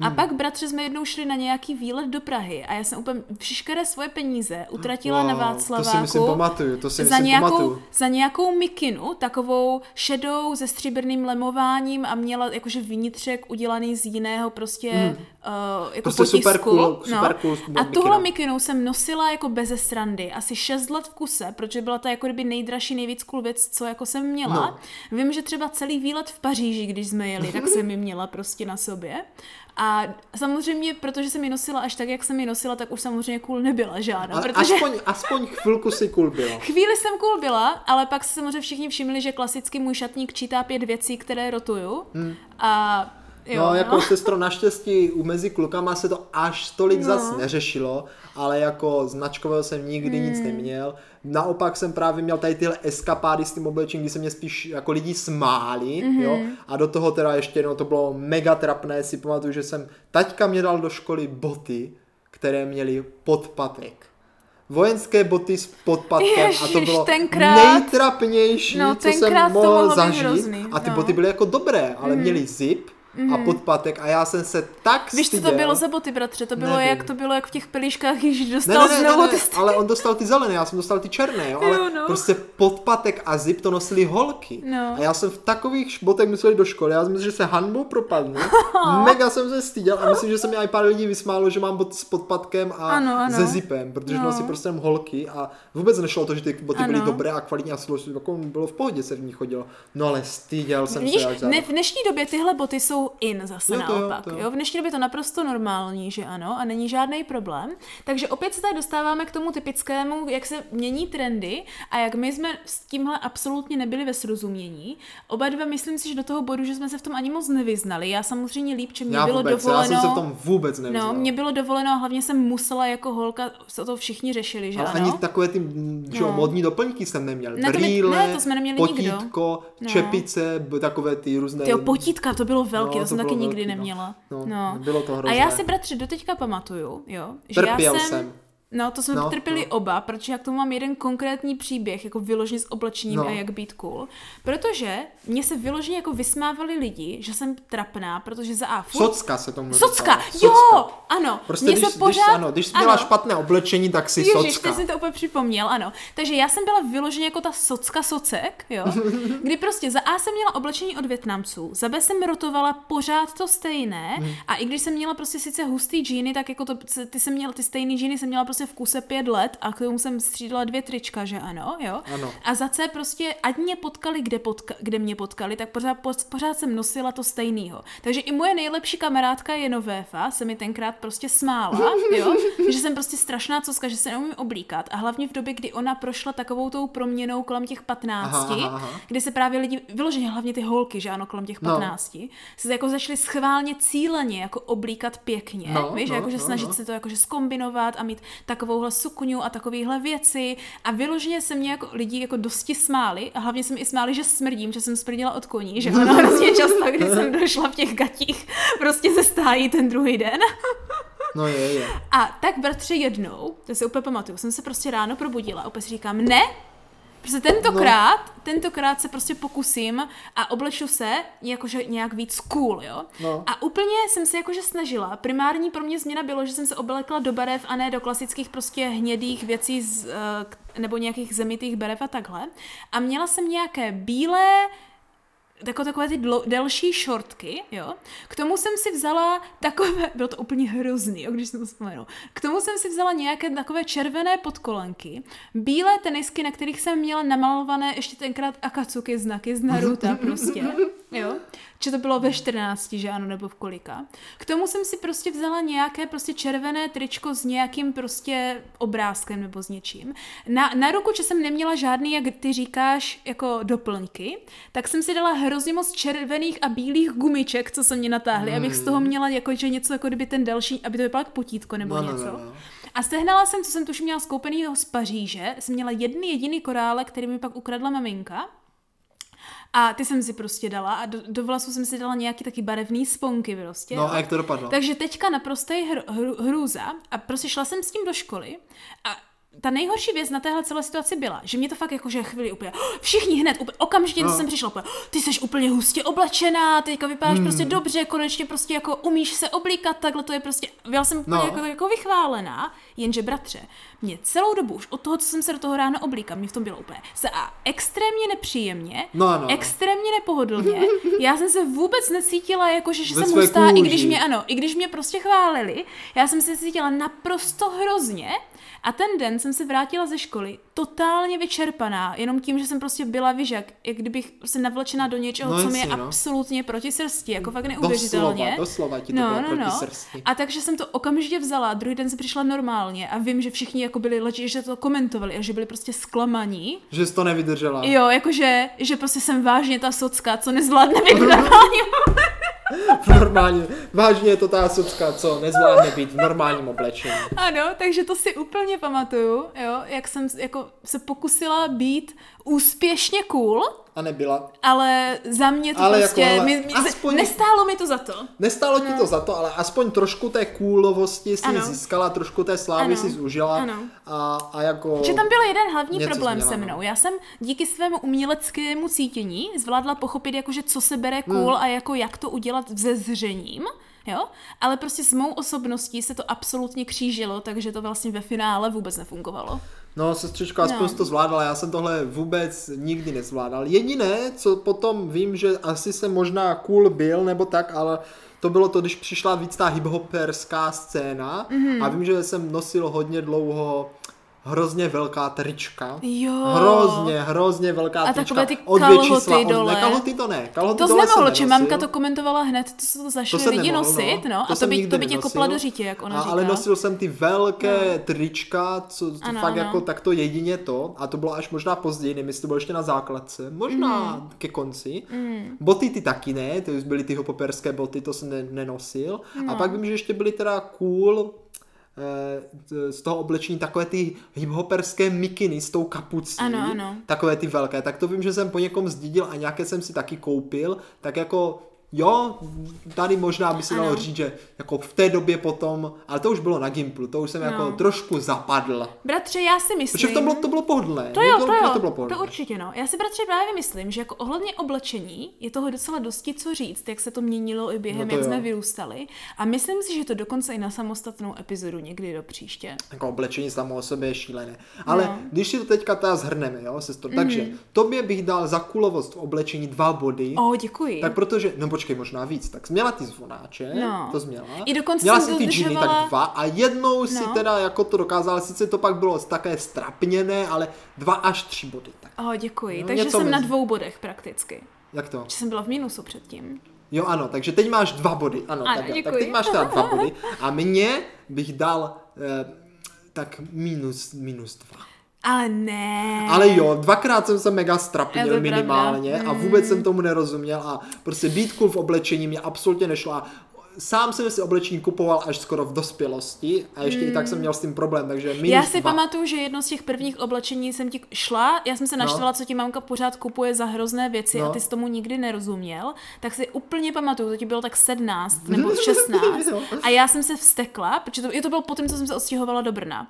A Hmm. pak, bratře, jsme jednou šli na nějaký výlet do Prahy a já jsem úplně všechny svoje peníze utratila na Wow, Václaváku. To si myslím pamatuju, to si za myslím nějakou, pamatuju. za nějakou mikinu, takovou šedou se stříbrným lemováním a měla jakože vnitřek udělaný z jiného prostě mm. uh, jako Prostě potisku. super cool- super no. cool A tuhle mikinu jsem nosila jako beze srandy, asi 6 let v kuse, protože byla to jako kdyby nejdražší, nejvíc cool věc, co jako jsem měla. No. Vím, že třeba celý výlet v Paříži, když jsme jeli, tak jsem ji měla prostě na sobě. A samozřejmě, protože jsem ji nosila až tak, jak jsem ji nosila, tak už samozřejmě cool nebyla žádná. Ale protože... aspoň, aspoň chvilku si cool bylo. Chvíli jsem cool byla, ale pak se samozřejmě všichni všimli, že klasicky můj šatník čítá pět věcí, které rotuju. Hmm. A jo, no, jako sestro, naštěstí u mezi klukama se to až tolik No. zas neřešilo, ale jako značkového jsem nikdy Hmm. nic neměl. Naopak jsem právě měl tady tyhle eskapády s tím oblečením, kdy se mě spíš jako lidi smáli, Mhm. jo, a do toho teda ještě jednou to bylo mega trapné, si pamatuju, že jsem, taťka mě dal do školy boty, které měly podpatek. Vojenské boty s podpatkem a to Ježiš, bylo tenkrát- nejtrapnější, No, co jsem mohl zažít. hrozný, a ty no. boty byly jako dobré, ale měly zip, mm. a podpatek a já jsem se tak Víš, styděl. co to bylo za boty, bratře? To bylo, Nevím. jak to bylo, jak v těch pelíškách, když Ne, dostal ne, ne, znovu ne, ty ne, ale on dostal ty zelené, já jsem dostal ty černé, jo, ale Jo, no. prostě podpatek a zip to nosili holky. No. A já jsem v takových botech musel do školy, já jsem myslel, že se hanbou propadnu. Mega jsem se styděl a myslím, že se mi i pár lidí vysmálo, že mám bot s podpatkem a Ano, ano. se zipem, protože No. nosí prostě holky a vůbec nešlo o to, že ty boty byly Ano. dobré a kvalitní a složité, jako bylo v pohodě se v ní chodilo. No ale styděl jsem Vidíš, se ne, v dnešní době tyhle boty jsou in zase Jo, to jo, naopak. to jo. jo, v dnešní době to naprosto normální, že ano, a není žádný problém. Takže opět se tady dostáváme k tomu typickému, jak se mění trendy a jak my jsme s tímhle absolutně nebyli ve srozumění. Oba dva myslím si, že do toho bodu, že jsme se v tom ani moc nevyznali. Já samozřejmě líp, že mě Já bylo vůbec, dovoleno. já jsem se v tom vůbec nevyznal. No, mě bylo dovoleno a hlavně jsem musela jako holka, se to všichni řešili, že Ale ano? ani takové ty že jo, No. modní doplňky jsem neměl. Ne, to my- Brýle, ne, to jsme neměli nikdo. potítko, No. čepice, takové ty různé... Tyjo, potítka, to bylo velké, No, to jsem to taky nikdy velký, no. neměla. No, bylo to A hrozné. já si, bratře, doteďka pamatuju, jo, že Trpěl já jsem... jsem. No, to jsme No, trpěli no. oba, protože já k tomu mám jeden konkrétní příběh, jako vyloženě s oblečením No. a jak být cool. Protože mě se vyloženě jako vysmávali lidi, že jsem trapná, protože za A furt... Socka se tomu Socka, jo, ano. Prostě mě když, se pořád... když, ano, když jsi měla ano. špatné oblečení, tak si Ježiš, socka. jsi to úplně připomněl, ano. Takže já jsem byla vyloženě jako ta socka socek, jo. Kdy prostě za A jsem měla oblečení od Větnamců, za B jsem rotovala pořád to stejné Hmm. a i když jsem měla prostě sice hustý džíny, tak jako to, ty jsem měla, ty stejný džíny jsem měla prostě v kuse pět let a k tomu jsem střídala dvě trička, že ano, jo. Ano. A za C prostě, ať mě potkali, kde, potka, kde mě potkali, tak pořád, pořád jsem nosila to stejného. Takže i moje nejlepší kamarádka Jenovéfa se mi tenkrát prostě smála, jo? že jsem prostě strašná coska, že se neumím oblíkat. A hlavně v době, kdy ona prošla takovou tou proměnou kolem těch 15, Aha, aha, aha. kdy se právě lidi, vyloženě hlavně ty holky, že ano, kolem těch No. 15, se jako začaly schválně cíleně jako oblíkat pěkně, No, víš, no, jakože no, snažit no. se to jakože skombinovat a mít takovouhle sukňu a takovýhle věci a vyloženě se mě jako lidi jako dosti smáli a hlavně se mi i smáli, že smrdím, že jsem smrdila od koní, že ono hrozně často, když jsem došla v těch gatích prostě ze stájí ten druhý den. No je, je. A tak bratře jednou, to si úplně pamatuju, jsem se prostě ráno probudila opět si říkám, ne, prostě tentokrát, no. tentokrát se prostě pokusím a obleču se jakože nějak víc cool, jo. No. A úplně jsem se jakože snažila. Primární pro mě změna bylo, že jsem se oblekla do barev a ne do klasických prostě hnědých věcí z, eh, nebo nějakých zemitých barev a takhle. A měla jsem nějaké bílé jako takové ty dlo, delší šortky, jo. K tomu jsem si vzala takové, bylo to úplně hrozný, jo, když jsem to vzpomenu. K tomu jsem si vzala nějaké takové červené podkolenky, bílé tenisky, na kterých jsem měla namalované ještě tenkrát Akatsuki znaky z Naruta prostě, jo. Či to bylo ve 14, že ano, nebo v kolika. K tomu jsem si prostě vzala nějaké prostě červené tričko s nějakým prostě obrázkem nebo s něčím. Na, na ruku, že jsem neměla žádný, jak ty říkáš, jako doplňky, tak jsem si dala hrozně moc červených a bílých gumiček, co se mě natáhly, abych z toho měla jako, že něco jako kdyby ten další, aby to vypadalo jak potítko nebo No, no, něco. no, no. A sehnala jsem, co jsem tuším měla skoupenýho z Paříže, jsem měla jedny jediný korále, který mi pak ukradla maminka. A ty jsem si prostě dala a do, do vlasů jsem si dala nějaký taky barevný sponky prostě. No a jak to dopadlo? Takže teďka naprostý hr, hr, hrůza a prostě šla jsem s tím do školy a ta nejhorší věc na téhle celé situaci byla, že mě to fakt jako, že chvíli úplně, "Oh, všichni hned, úplně, okamžitě, No. jsem přišla, úplně, "Oh, ty jsi úplně hustě oblečená, teďka vypadáš Hmm. prostě dobře, konečně prostě jako umíš se oblíkat, takhle to je prostě, byla jsem úplně No. jako, jako vychválená, jenže bratře, mě celou dobu už od toho, co jsem se do toho ráno oblíkala, mě v tom bylo úplně se a extrémně nepříjemně, No, no, no. extrémně nepohodlně, já jsem se vůbec necítila jako, že, že Ve jsem hustá, i kůži. když mě ano, i když mě prostě chválili, já jsem se cítila naprosto hrozně a ten den jsem se vrátila ze školy totálně vyčerpaná, jenom tím, že jsem prostě byla vyžak, jak kdybych se navlečena do něčeho, No co mi je no. absolutně proti srsti, jako fakt neuvěřitelně. Doslova, doslova ti to bylo proti srsti. A takže jsem to okamžitě vzala, druhý den jsem přišla normálně a vím, že všichni jako byli leči, že to komentovali a že byli prostě zklamaní. Že jsi to nevydržela. Jo, jakože, že prostě jsem vážně ta socka, co nezvládne být normálně. Vážně je to ta socka, co nezvládne být v normálním oblečení. Ano, takže to si úplně pamatuju, jo, jak jsem jako se pokusila být úspěšně cool, A nebyla. Ale za mě to Ale prostě, jako, ale mi, mi, aspoň- nestálo mi to za to. Nestálo ti to za to, ale aspoň trošku té coolovosti si Ano. získala, trošku té slávy Ano. si zužila. Ano. A, a jako... Že tam byl jeden hlavní problém změla, se no. mnou. Já jsem díky svému uměleckému cítění zvládla pochopit, jakože co se bere Hmm. cool a jako jak to udělat se zřením. Jo? Ale prostě s mou osobností se to absolutně křížilo, takže to vlastně ve finále vůbec nefungovalo. No, sestřičko, aspoň No. to zvládala, já jsem tohle vůbec nikdy nezvládal. Jediné, co potom vím, že asi jsem možná cool byl, nebo tak, ale to bylo to, když přišla víc ta hiphoperská scéna Mhm. a vím, že jsem nosil hodně dlouho hrozně velká trička. Jo. Hrozně, hrozně velká A trička. takové ty kalhoty čísla, dole. Ne, kalhoty to ne. Kalhoty To dole nemohlo, jsem že mamka to komentovala hned, to se to zašli jsem lidi nosit, no, a to by, to by tě kopla do řitě, jak ona a, říká. Ale nosil jsem ty velké trička, co to Ano, fakt ano. jako takto jedině to. A to bylo až možná později, nevím, jestli to bylo ještě na základce. Možná Mm. ke konci. Boty ty taky ne, to už byly ty hopoperské boty, to jsem ne, nenosil. No. A pak vím, že ještě byly teda cool z toho oblečení takové ty hiphoperské mikiny s tou kapucí. Ano, ano. Takové ty velké. Tak to vím, že jsem po někom zdědil a nějaké jsem si taky koupil. Tak jako Jo, tady možná by se dalo říct, že jako v té době potom, ale to už bylo na Gimplu, to už jsem jako No. trošku zapadl. Bratře, já si myslím... Protože v tom bylo, to bylo pohodlné. To jo, bylo, to jo, to bylo pohodlné. to určitě no. Já si bratře právě myslím, že jako ohledně oblečení je toho docela dosti co říct, jak se to měnilo i během, No to jak jo. jsme vyrůstali. A myslím si, že to dokonce i na samostatnou epizodu někdy do příště. Jako oblečení samo o sobě je šílené. Ale No. když si to teďka teda zhrneme, jo, sestro, takže tobě bych dal za kulovost v oblečení dva body. O, děkuji. Tak protože, no počkej, možná víc, tak měla ty zvonáče, No. to měla. I dokonce měla jsem si ty džiny, tak dva a jednou si No. teda jako to dokázala, sice to pak bylo také strapněné, ale dva až tři body. Tak O, děkuji. No, Takže jsem na mezi. dvou bodech prakticky. jak to? Že jsem byla v mínusu předtím. Jo, ano, takže teď máš dva body. Ano, Ano, tak, tak teď máš teda dva body. A mě bych dal eh, tak minus, minus dva. Ale ne. Ale jo, dvakrát jsem se mega strapnil minimálně pravda. a vůbec jsem tomu nerozuměl a prostě být cool v oblečení mě absolutně nešlo a sám jsem si oblečení kupoval až skoro v dospělosti a ještě i tak jsem měl s tím problém, takže minus Já si dva. pamatuju, že jedno z těch prvních oblečení jsem ti šla, já jsem se naštvala, co ti mamka pořád kupuje za hrozné věci No. a ty jsi tomu nikdy nerozuměl, tak si úplně pamatuju, to ti bylo tak 17 nebo 16 Jo. a já jsem se vstekla, protože to, je to bylo potom, co jsem se odstěhovala do Brna.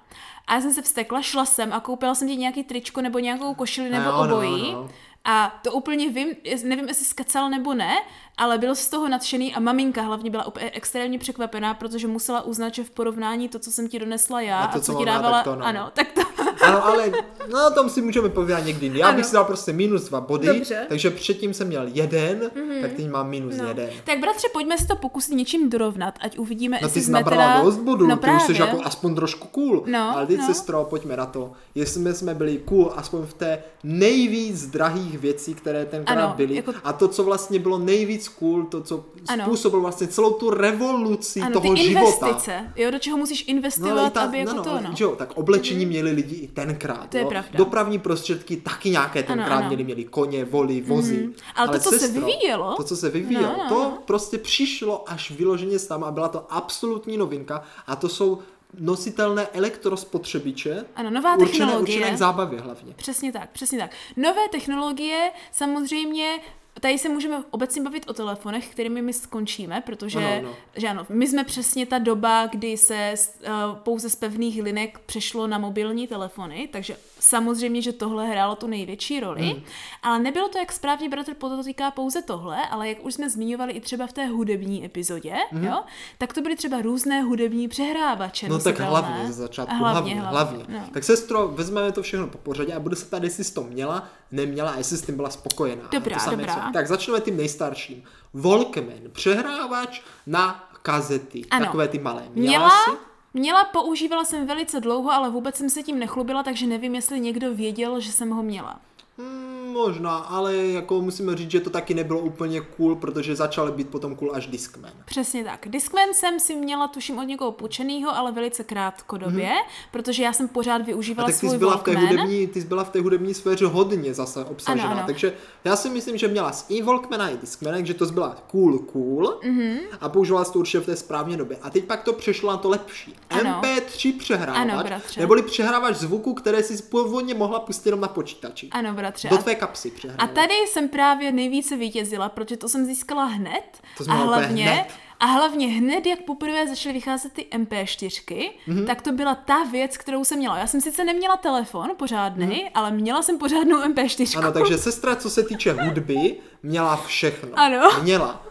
A já jsem se vstekla, šla jsem a koupila jsem ti nějaký tričko nebo nějakou košili nebo No, no, obojí. no. A to úplně vím, nevím, jestli skacal nebo ne, ale byl z toho nadšený a maminka hlavně byla úplně extrémně překvapená, protože musela uznat, že v porovnání to, co jsem ti donesla já A a, to, co co ti dávala, tak to no. ano, tak to, Ano, ale no, o tom si můžeme povídat někdy. Já bych Ano. si dal prostě minus dva body, Dobře. takže předtím jsem měl jeden, tak teď mám minus no. jeden. Tak bratře, pojďme si to pokusit něčím dorovnat, ať uvidíme, No ty jestli jsi jsme nabrala teda... dost bodů, no ty právě. už jsi jako aspoň trošku cool. No, Ale teď no. sestro, pojďme na to. Jestli my jsme byli cool aspoň v té nejvíc drahých věcí, které tenkrát Ano, byly. jako- A to, co vlastně bylo nejvíc cool, to, co Ano. způsobilo vlastně celou tu revoluci Ano, toho ty života. investice, jo, do čeho musíš No, investovat, ta, aby jako no, to, no, no. že jo, tak oblečení měli lidi i tenkrát. To je jo. pravda. Dopravní prostředky taky nějaké tenkrát ano. měli, měli koně, voly, vozy. Ale to, co se vyvíjelo- To, co se vyvíjelo, No, no, to no. prostě přišlo až vyloženě s a byla to absolutní novinka a to jsou nositelné elektrospotřebiče, Ano, nová určené, technologie. určené k zábavě hlavně. Přesně tak, přesně tak. Nové technologie samozřejmě Tady se můžeme obecně bavit o telefonech, kterými my skončíme, protože Ano, ano. Že ano, my jsme přesně ta doba, kdy se uh, pouze z pevných linek přešlo na mobilní telefony, takže samozřejmě, že tohle hrálo tu největší roli, Hmm. ale nebylo to, jak správně bratr podotýká, pouze tohle, ale jak už jsme zmiňovali i třeba v té hudební epizodě, jo, tak to byly třeba různé hudební přehrávače. No tak hlavně ze začátku, A hlavně, hlavně. No. Tak sestro, vezmeme to všechno po pořadě a bude se tady, jestli jsi to měla, neměla a jestli s tím byla spokojená. Dobrá, to dobrá. co- Tak začneme tím nejstarším. Walkman, přehrávač na kazety, Ano. takové ty malé. Měla, Měla, jsi? Měla, používala jsem velice dlouho, ale vůbec jsem se tím nechlubila, takže nevím, jestli někdo věděl, že jsem ho měla. Hmm, možná, ale jako musíme říct, že to taky nebylo úplně cool, protože začal být potom cool až Discman. Přesně tak. Discman jsem si měla, tuším, od někoho půjčenýho, ale velice krátkodobě, protože já jsem pořád Mhm. A využívala tak ty svůj jsi, byla v té Walkman. hudební, ty jsi byla v té hudební sféře hodně zase obsažená, Ano, ano. takže já si myslím, že měla i Walkmana i Discmana, že to byla cool cool Mhm. a používala jsi to určitě v té správné době. A teď pak to přešlo na to lepší. Ano. MP3 přehrávač, Ano, bratře. neboli přehrávač zvuku, které si původně mohla pustit jenom na počítači. Ano, bratře. Do tvé kapsy A přehrávat. tady jsem právě nejvíce vítězila, protože to jsem získala hned. To a hlavně, hned. a hlavně hned, jak poprvé začaly vycházet ty MP4, Mhm. mm-hmm. tak to byla ta věc, kterou jsem měla. Já jsem sice neměla telefon pořádný, Mhm. mm-hmm. ale měla jsem pořádnou MP4. Ano, takže sestra, co se týče hudby, měla všechno. Ano. Měla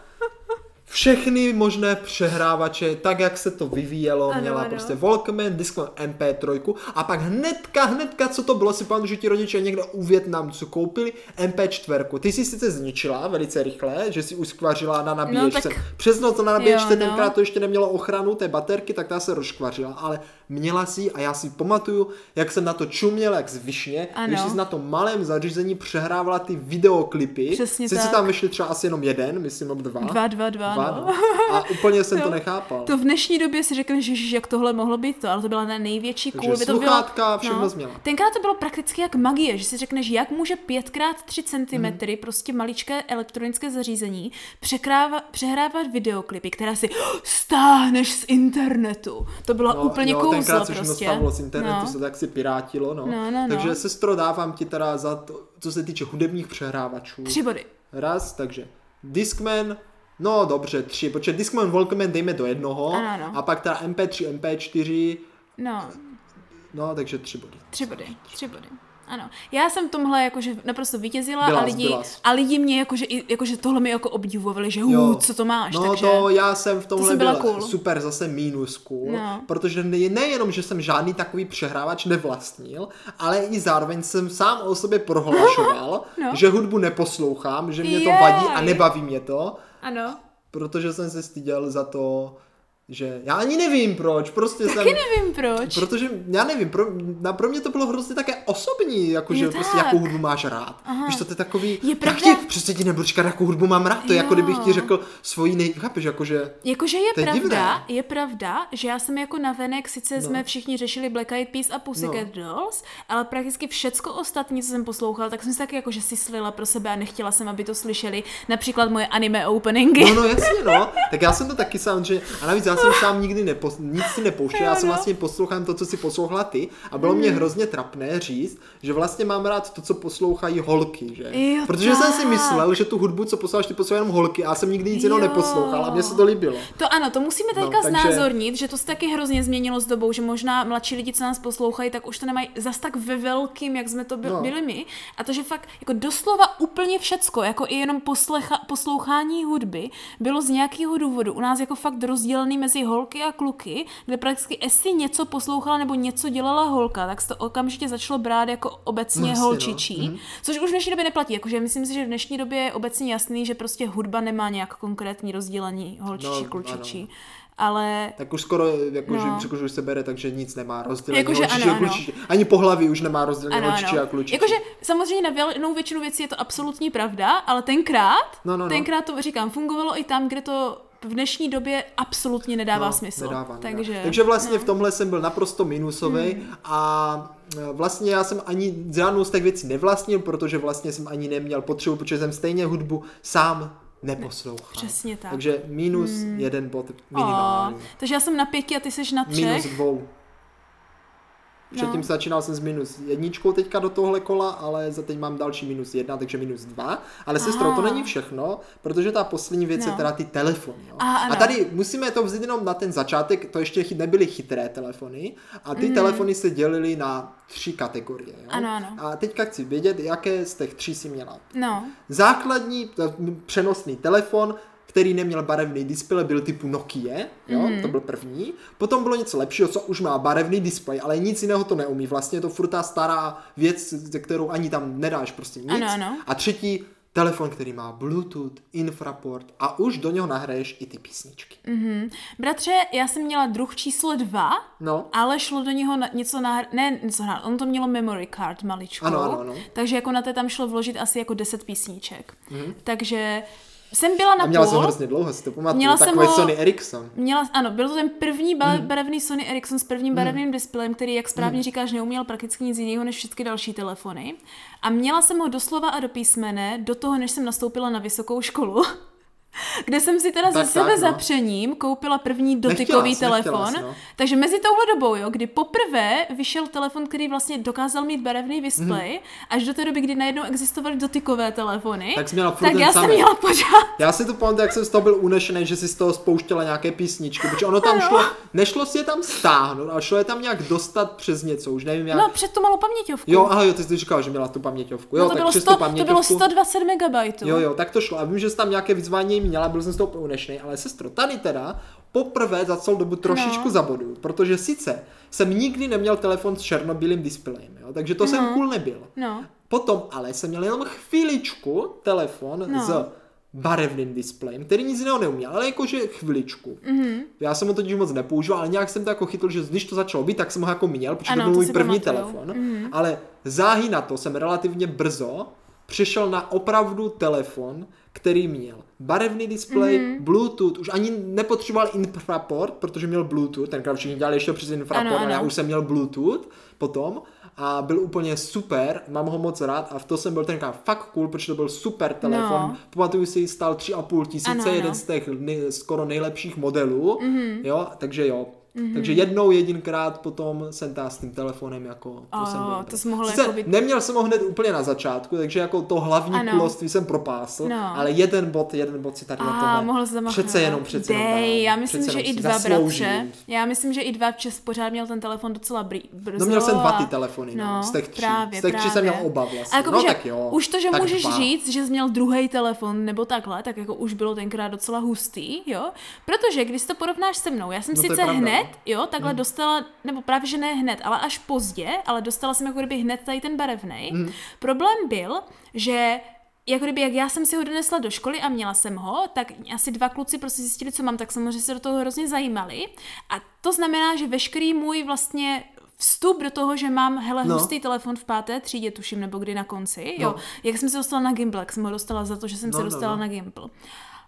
všechny možné přehrávače, tak jak se to vyvíjelo, Ano, měla ano. prostě Walkman, Discman, MP3 a pak hnedka, hnedka, co to bylo, si pamatuju, že ti rodiče někde u Větnamců koupili MP4. Ty si sice zničila velice rychle, že si uskvařila na nabíječce. No, tak- Přes noc na nabíječce Jo, no. tenkrát to ještě nemělo ochranu té baterky, tak ta se rozkvařila, ale měla si a já si pamatuju, jak jsem na to čuměl, jak z višně, Ano. když jsi na tom malém zařízení přehrávala ty videoklipy. Přesně Sice tak. tam vyšly třeba asi jenom jeden, myslím, nebo dva. Dva, dva, dva, Dva, no. no. A úplně jsem to Jo. nechápal. To v dnešní době si řekneš, že jak tohle mohlo být to, ale to byla na největší Takže cool. to bylo, no. všechno změla. Tenkrát to bylo prakticky jak magie, že si řekneš, jak může 5x3 cm, Mhm. prostě maličké elektronické zařízení, překráva, přehrávat videoklipy, které si stáhneš z internetu. To bylo No, úplně jo, kouzlo tenkrát se všechno prostě. stavilo z internetu, no. se tak si pirátilo, no. No, no, no. Takže sestro, dávám ti teda za to, co se týče hudebních přehrávačů. Tři body. Raz, takže Discman, no dobře, tři, protože Discman, Walkman dejme do jednoho, Ano, ano. a pak teda MP3, MP4, No, no takže tři body. tři body. Tři body. Ano. Já jsem tomhle jakože naprosto vítězila Byla a lidi, byla a lidi mě jakože, jakože tohle mi jako obdivovali, že hů, co to máš, No takže... to já jsem v tomhle jsem byla byl cool. super zase minus cool, No. protože ne, nejenom, že jsem žádný takový přehrávač nevlastnil, ale i zároveň jsem sám o sobě prohlašoval, No. že hudbu neposlouchám, že mě to Jej. vadí a nebaví mě to, Ano. protože jsem se styděl za to, že já ani nevím proč, prostě jsem... Taky nevím proč. Protože, já nevím, pro, na, pro mě to bylo hrozně také osobní, jakože Je prostě tak. jakou hudbu máš rád. Víš, to je takový, Je pravda- ti, přece ti nebudu říkat, jakou hudbu mám rád, to je jako kdybych ti řekl svoji nej... Chápeš, jakože... Jakože je, To pravda, divné. je pravda, že já jsem jako navenek, sice no. jsme všichni řešili Black Eyed Peas a Pussycat no. Dolls, ale prakticky všecko ostatní, co jsem poslouchala, tak jsem si taky jako, že si slila pro sebe a nechtěla jsem, aby to slyšeli. Například moje anime openingy. No, no, jasně, no. Tak já jsem to taky sám, že... A navíc já jsem sám nikdy nepo, nic si nepouštěl, já jsem no. vlastně poslouchám to, co si poslouchala ty a bylo Hmm. mě hrozně trapné říct, že vlastně mám rád to, co poslouchají holky, že? Jo, Protože jsem si tak. myslel, že tu hudbu, co posloucháš, ty poslouchají jenom holky a já jsem nikdy nic jiného neposlouchal a mně se to líbilo. To ano, to musíme teďka No, no, takže- znázornit, že to se taky hrozně změnilo s dobou, že možná mladší lidi, co nás poslouchají, tak už to nemají zas tak ve velkým, jak jsme to by- No. byli my. A to, že fakt jako doslova úplně všecko, jako i jenom poslecha, poslouchání hudby, bylo z nějakého důvodu u nás jako fakt rozdělený mezi holky a kluky, kde prakticky jestli něco poslouchala nebo něco dělala holka, tak se to okamžitě začalo brát jako obecně No, no, jasně, no. holčičí, mm. což už v dnešní době neplatí. Jakože myslím si, že v dnešní době je obecně jasný, že prostě hudba nemá nějak konkrétní rozdělení holčičí, No, klučičí. ano. Ale Tak už skoro, jako, No. že, řekl, že už se bere, takže nic nemá rozdělení holčičí ano, a ano. Ani pohlaví už nemá rozdělení ano, holčičí ano. a klučičí. Jakože samozřejmě na většinou většinu věcí je to absolutní pravda, ale tenkrát, No, no, no. tenkrát to říkám, fungovalo i tam, kde to v dnešní době absolutně nedává No, smysl. Nedává, nedává. Takže, Takže vlastně v tomhle jsem byl naprosto minusový Hmm. a e, vlastně já jsem ani žádnou z těch věcí nevlastnil, protože vlastně jsem ani neměl potřebu, protože jsem stejně hudbu sám neposlouchal. Přesně tak. Takže minus jeden bod minimální. O, takže já jsem na pěti a ty seš na třech. Minus dvou. Předtím No. začínal jsem s minus jedničkou teďka do tohle kola, ale za teď mám další minus jedna, takže minus dva. Ale sestro, to Aha. není všechno, protože ta poslední věc je No. teda ty telefony. Jo. Aha, a tady musíme to vzít jenom na ten začátek, to ještě nebyly chytré telefony a ty telefony se dělily na tři kategorie. Jo. Ano, ano. A teďka chci vědět, jaké z těch tří si měla. No, Základní přenosný telefon, který neměl barevný displej, byl typu Nokia, jo, mm. to byl první. Potom bylo něco lepšího, co už má barevný displej, ale nic jiného to neumí. Vlastně je to furt ta stará věc, ze kterou ani tam nedáš prostě nic. Ano, ano. A třetí, telefon, který má Bluetooth, infraport a už do něho nahraješ i ty písničky. mm. bratře, já jsem měla druh číslo dva, No, ale šlo do něho na, něco na, ne něco na, on to mělo memory card maličko, Ano, ano, ano. takže jako na té tam šlo vložit asi jako 10 písniček. Mm. Takže jsem byla na a měla jsem půl, hrozně dlouho, si to pamatuju, Měla jsem takový ho- Sony Ericsson. Měla, ano, byl to ten první ba- Mhm. barevný Sony Ericsson s prvním barevným displejem, který, jak správně říkáš, neuměl prakticky nic jiného než všechny další telefony. A měla jsem ho doslova a do písmene do toho, než jsem nastoupila na vysokou školu. kde jsem si teda Tak, ze sebe tak, no. zapřením koupila první dotykový Nechtěla telefon. nechtěla jsi, no. Takže mezi touhle dobou, jo, kdy poprvé vyšel telefon, který vlastně dokázal mít barevný displej, až do té doby, kdy najednou existovaly dotykové telefony. Tak měla tak já jsem samý. měla pořád. Já si to pamatuju, jak jsem z toho byl unešený, že si z toho spouštěla nějaké písničky, protože ono tam Ano. šlo, nešlo si je tam stáhnout, ale šlo je tam nějak dostat přes něco, už nevím jak. No, před tu malou paměťovku. Jo, aha, jo, ty jsi říkal, že měla tu paměťovku. Jo, no to, tak bylo přes 100, tu to paměťovku. bylo 120 megabajtů. Jo, jo, tak to šlo. A vím, že jsi tam nějaké vyzvání měla, byl jsem z toho unešený, ale sestro, tady teda poprvé za celou dobu trošičku No. zabodu, protože sice jsem nikdy neměl telefon s černobílým displejem, jo, takže to jsem cool nebyl. No. Potom ale jsem měl jenom chvíličku telefon No. s barevným displejem, který nic jiného neuměl, ale jakože chviličku. Mm-hmm. Já jsem ho totiž moc nepoužíval, ale nějak jsem to jako chytl, že když to začalo být, tak jsem ho jako měl, protože Ano, to byl můj první pamatuju. telefon. Mm-hmm. Ale záhy na to jsem relativně brzo přešel na opravdu telefon, který měl barevný displej, Mhm. mm-hmm. Bluetooth, už ani nepotřeboval infraport, protože měl Bluetooth, tenkrát všichni dělali ještě přes infraport, Ano, ale já ano. už jsem měl Bluetooth potom a byl úplně super, mám ho moc rád a v to jsem byl tenkrát fakt cool, protože to byl super telefon. No. Pamatuju si, stál 3,5 tisíce, Ano, ano. jeden z těch nej, skoro nejlepších modelů, mm-hmm. jo, takže jo. Mm-hmm. Takže jednou jedinkrát potom jsem tá s tím telefonem jako to A, jsem byl to jsi mohl Sice jako být- neměl jsem ho hned úplně na začátku, takže jako to hlavní Ano. kuloství jsem propásl, No. ale jeden bod, jeden bod si tady na tohle mohl zamachnout. přece jenom, přece jenom Dej, dám. já myslím, že jenom i dva zasloužím. bratře. Já myslím, že i dva čes pořád měl ten telefon docela brý, brzo. No měl jsem dva ty telefony, no, no z těch tří. Právě, z těch tří jsem měl oba A vlastně. jako no tak jo. Už to, že tak můžeš dva. říct, že jsi měl druhý telefon nebo takhle, tak jako už bylo tenkrát docela hustý, jo? Protože když to porovnáš se mnou, já jsem No sice pravda, hned, no. jo, takhle dostala, nebo právě že ne hned, ale až pozdě, ale dostala jsem jako kdyby hned tady ten barevný. Mhm. Problém byl, že jako kdyby, jak já jsem si ho donesla do školy a měla jsem ho, tak asi dva kluci prostě zjistili, co mám, tak samozřejmě se do toho hrozně zajímali. A to znamená, že veškerý můj vlastně vstup do toho, že mám hele No. hustý telefon v páté třídě, tuším, nebo kdy na konci, jo. No. Jak jsem se dostala na Gimbal, jak jsem ho dostala za to, že jsem No, se no, dostala no. na Gimbal.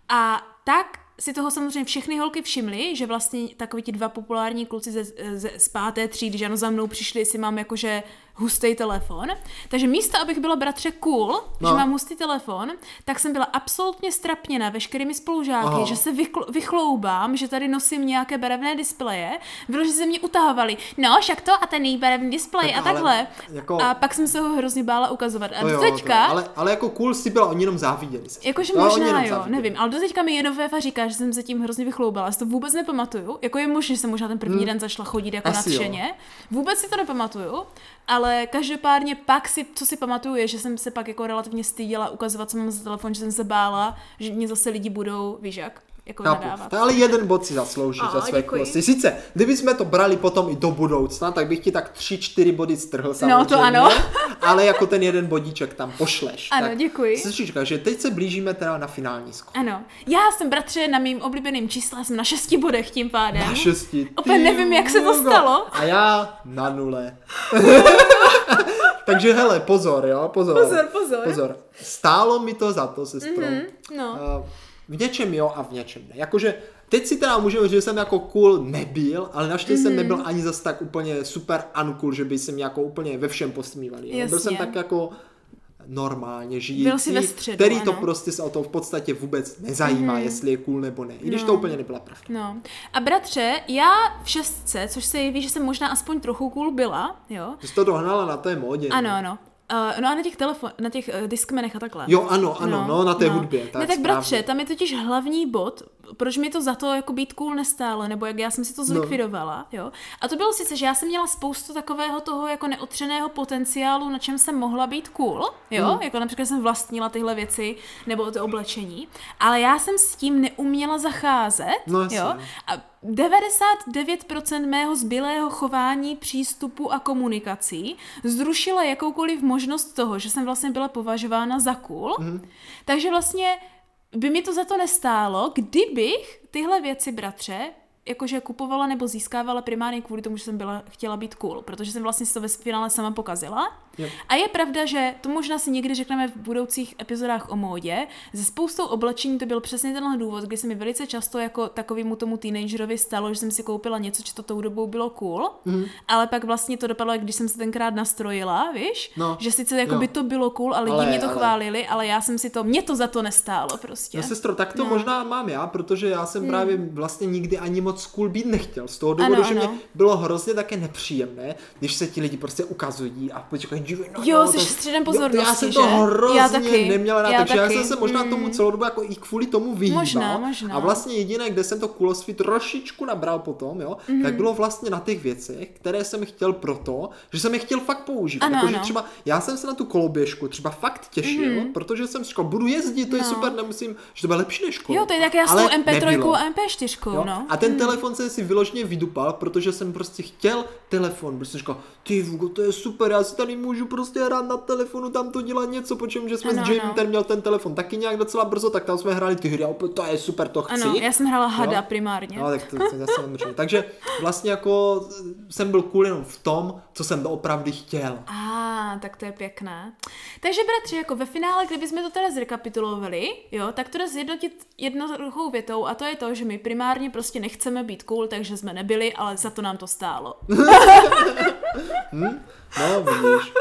A tak si toho samozřejmě všechny holky všimly, že vlastně takový ti dva populární kluci ze, ze, z páté třídy, že ano, za mnou přišli, jestli mám jakože hustý telefon. Takže místo, abych byla bratře cool, no. No. že mám hustý telefon, tak jsem byla absolutně strapněna veškerými spolužáky, Aha. že se vychl- vychloubám, že tady nosím nějaké barevné displeje. Bylo, že se mě utahovali. No, však to a ten její barevný displej Tak a ale takhle. jako- A pak jsem se ho hrozně bála ukazovat. A To do jo, teďka, to, ale, ale jako cool si byla, oni jenom záviděli se. Jakože Jo, oni možná jo, záviděli. nevím, ale do teďka mi Jenovéfa říká, že jsem se tím hrozně vychloubala, já si to vůbec nepamatuju. Jako je možné, že jsem možná ten první den začala chodit jako Hmm. Asi jo. nadšeně. Vůbec si to nepamatuju, ale každopádně pak si, co si pamatuju, je, že jsem se pak jako relativně styděla ukazovat, co mám za telefon, že jsem se bála, že mě zase lidi budou, víš jak, jako Chápu. nadávat. Tak ale jeden bod si zaslouží Aha, za své kulosti. Sice, kdyby jsme to brali potom i do budoucna, tak bych ti tak tři, čtyři body strhl samozřejmě. No, to ano. ale jako ten jeden bodíček tam pošleš. Ano, tak děkuji. Sestřička, že teď se blížíme teda na finální skok. Ano, já jsem bratře na mým oblíbeným čísle, jsem na šesti bodech tím pádem. Na šesti. Opět nevím, jak se to stalo. A já na nule. Takže hele, pozor, jo, pozor. Pozor, pozor. Pozor. Stálo mi to za to, sestro. Mhm, no. Uh, v něčem jo a v něčem ne. Jakože teď si teda můžeme říct, že jsem jako cool nebyl, ale naštěstí Mhm. jsem nebyl ani zas tak úplně super uncool, že by se mě jako úplně ve všem posmívali. jo. Byl jsem tak jako normálně žijící, který to ano. prostě se o to v podstatě vůbec nezajímá, jestli je cool nebo ne. I když No. to úplně nebyla pravda. No. A bratře, já v šestce, což se jeví, že jsem možná aspoň trochu cool byla, jo? Ty jsi to dohnala na té módě. Ano, no. ano. Uh, no a na těch telefon, na těch uh, diskmenech a takhle. Jo, ano, ano, no, na té hudbě. Tak ne, tak správně. bratře, tam je totiž hlavní bod, proč mi to za to jako být cool nestálo, nebo jak já jsem si to zlikvidovala, jo. A to bylo sice, že já jsem měla spoustu takového toho jako neotřeného potenciálu, na čem jsem mohla být cool, jo, Hmm. jako například jsem vlastnila tyhle věci, nebo to oblečení, ale já jsem s tím neuměla zacházet, No, jo. A 99% mého zbylého chování, přístupu a komunikací zrušila jakoukoliv možnost toho, že jsem vlastně byla považována za cool. Mm. Takže vlastně by mi to za to nestálo, kdybych tyhle věci, bratře, jakože kupovala nebo získávala primárně kvůli tomu, že jsem byla, chtěla být cool, protože jsem vlastně si to ve finále sama pokazila. Jo. A je pravda, že to možná si někdy řekneme v budoucích epizodách o módě. Ze spoustou oblečení to byl přesně tenhle důvod, kdy se mi velice často jako takovému tomu teenagerovi stalo, že jsem si koupila něco, co to tou dobou bylo cool, mm. ale pak vlastně to dopadlo, jak když jsem se tenkrát nastrojila, víš? No. Že sice jako by to bylo cool a lidi Ale- mě to ale- chválili, ale já jsem si to, mě to za to nestálo prostě. No sestro, tak to No. možná mám já, protože já jsem právě vlastně nikdy ani moc cool být nechtěl. Z toho důvodu, Ano, že mě ano. bylo hrozně také nepříjemné, když se ti lidi prostě ukazují a počkej, dívej, no, Jo, no, jsi to- středem Jo, to Já pozornosti, jsem to že? hrozně Já taky, neměla rád, já takže já taky. jsem se možná tomu Mm. celou dobu jako i kvůli tomu vyhýbal. Možná, možná. A vlastně jediné, kde jsem to cooloství trošičku nabral potom, jo, Mhm. tak bylo vlastně na těch věcech, které jsem chtěl proto, že jsem je chtěl fakt používat. Ano, Jakože ano. třeba já jsem se na tu koloběžku třeba fakt těšil, protože jsem říkal, budu jezdit, to je Mhm. No. super, nemusím, že to bude lepší než kola. Jo, to je tak já s tou MP3 nebylo. a MP4, Jo? no. A ten telefon jsem si vyloženě vydupal, protože jsem prostě chtěl telefon, jsem říkal, ty Vugo, to je super, já si tady můžu prostě hrát na telefonu, tam to dělat něco, po čem, že jsme Ano, s Jamie ano. ten měl ten telefon taky nějak docela brzo, tak tam jsme hráli ty hry a opět to je super, to chci. Ano, já jsem hrála hada Jo? primárně. No, tak to, to zase samozřejmě. Takže vlastně jako jsem byl cool jenom v tom, co jsem doopravdy chtěl. A, tak to je pěkné. Takže bratři, jako ve finále, kdybychom to teda zrekapitulovali, jo, tak to jde zjednotit jednoduchou větou a to je to, že my primárně prostě nechceme být cool, takže jsme nebyli, ale za to nám to stálo. No, vidíš,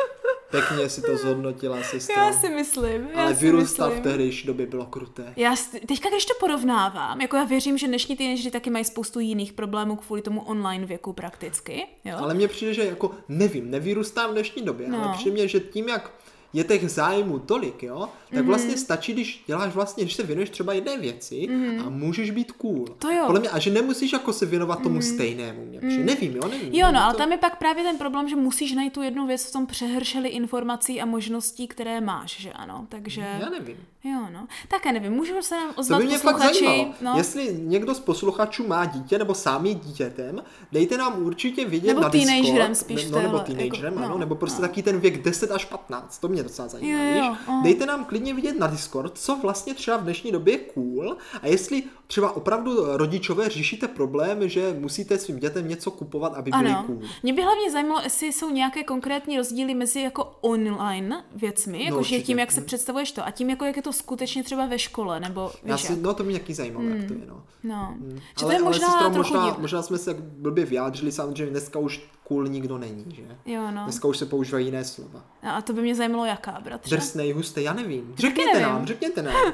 pěkně si to zhodnotila, sestra. Já si myslím, já Ale si v tehdejší době bylo kruté. Já teďka, když to porovnávám, jako já věřím, že dnešní teenageři taky mají spoustu jiných problémů kvůli tomu online věku prakticky, jo. Ale mně přijde, že jako nevím, nevyrůstám v dnešní době, no. Ale přijde mně, že tím, jak je těch zájmů tolik, jo, tak Mhm. vlastně stačí, když děláš vlastně, když se věnuješ třeba jedné věci a můžeš být cool. To jo. Podle mě, a že nemusíš jako se věnovat tomu stejnému, mě přijde. Nevím, jo, nevím. Jo, no, to... ale tam je pak právě ten problém, že musíš najít tu jednu věc v tom přehršeli informací a možností, které máš, že ano, takže... Já nevím. Jo, no. Také nevím, můžu se nám To ozvat by mě fakt zajímalo. no. Jestli někdo z posluchačů má dítě nebo sám je dítětem, dejte nám určitě vědět Nebo na teenagerem Discord, spíš no, nebo tohle, teenagerem, jako, ano, no, nebo prostě no. taky ten věk 10 až 15, to mě docela zajímá, Jo, jo, aha. Dejte nám klidně vidět na Discord, co vlastně třeba v dnešní době je cool a jestli třeba opravdu rodičové řešíte problém, že musíte svým dětem něco kupovat, aby byli Ano. cool. Mě by hlavně zajímalo, jestli jsou nějaké konkrétní rozdíly mezi jako online věcmi, jako že určitě. tím, jak se představuješ to, a tím, jako jak je to skutečně třeba ve škole, nebo Já víš si, jak. no to mě taky zajímalo, jak to je, no. No. Že to ale, je možná ale sestro, možná, možná jsme se blbě vyjádřili, samozřejmě dneska už cool nikdo není, že? Jo, no. Dneska už se používají jiné slova. no. A to by mě zajímalo, jaká, bratře. Drsnej, hustý, já nevím. Řekněte nevím. nám, řekněte nám.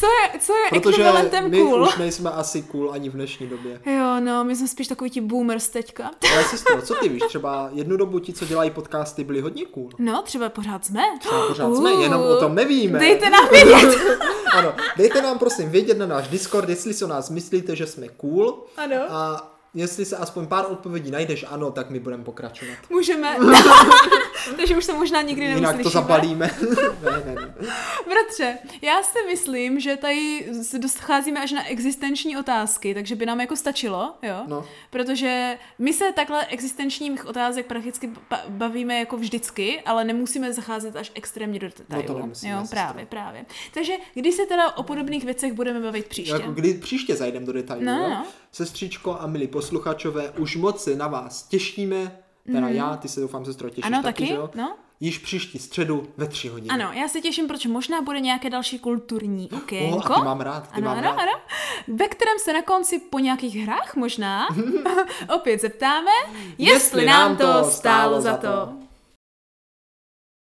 Co je, co je Protože ekvivalentem my cool? už nejsme asi cool ani v dnešní době. Jo, no, my jsme spíš takový ti boomers teďka. Ale sestro, co ty víš? Třeba jednu dobu ti, co dělají podcasty, byli hodně cool. No, třeba pořád jsme. Třeba pořád jsme, jenom o tom nevíme. Dejte nám vědět. ano, dejte nám prosím vědět na náš Discord, jestli si o nás myslíte, že jsme cool. Ano. A jestli se aspoň pár odpovědí najdeš, ano, tak my budeme pokračovat. Můžeme. Takže už se možná nikdy Jinak neuslyšíme. to zabalíme. ne, ne, ne. Bratře, já si myslím, že tady se docházíme až na existenční otázky, takže by nám jako stačilo, jo? No. Protože my se takhle existenčních otázek prakticky ba- bavíme jako vždycky, ale nemusíme zacházet až extrémně do detailu. No to nemusíme, jo, právě, právě. Takže když se teda o podobných věcech budeme bavit příště. Jako kdy příště zajdeme do detailů, No, jo? no. Sestřičko a milí posluchačové, už moc se na vás těšíme, teda já, ty se doufám, sestro, těšíš. Ano, taky, taky, že jo? no. Již příští středu ve tři hodiny. Ano, já se těším, protože možná bude nějaké další kulturní okénko. Oh, a ty mám rád, ty ano, mám ano, rád. ano. Ve kterém se na konci po nějakých hrách možná opět zeptáme, jestli nám to stálo za to.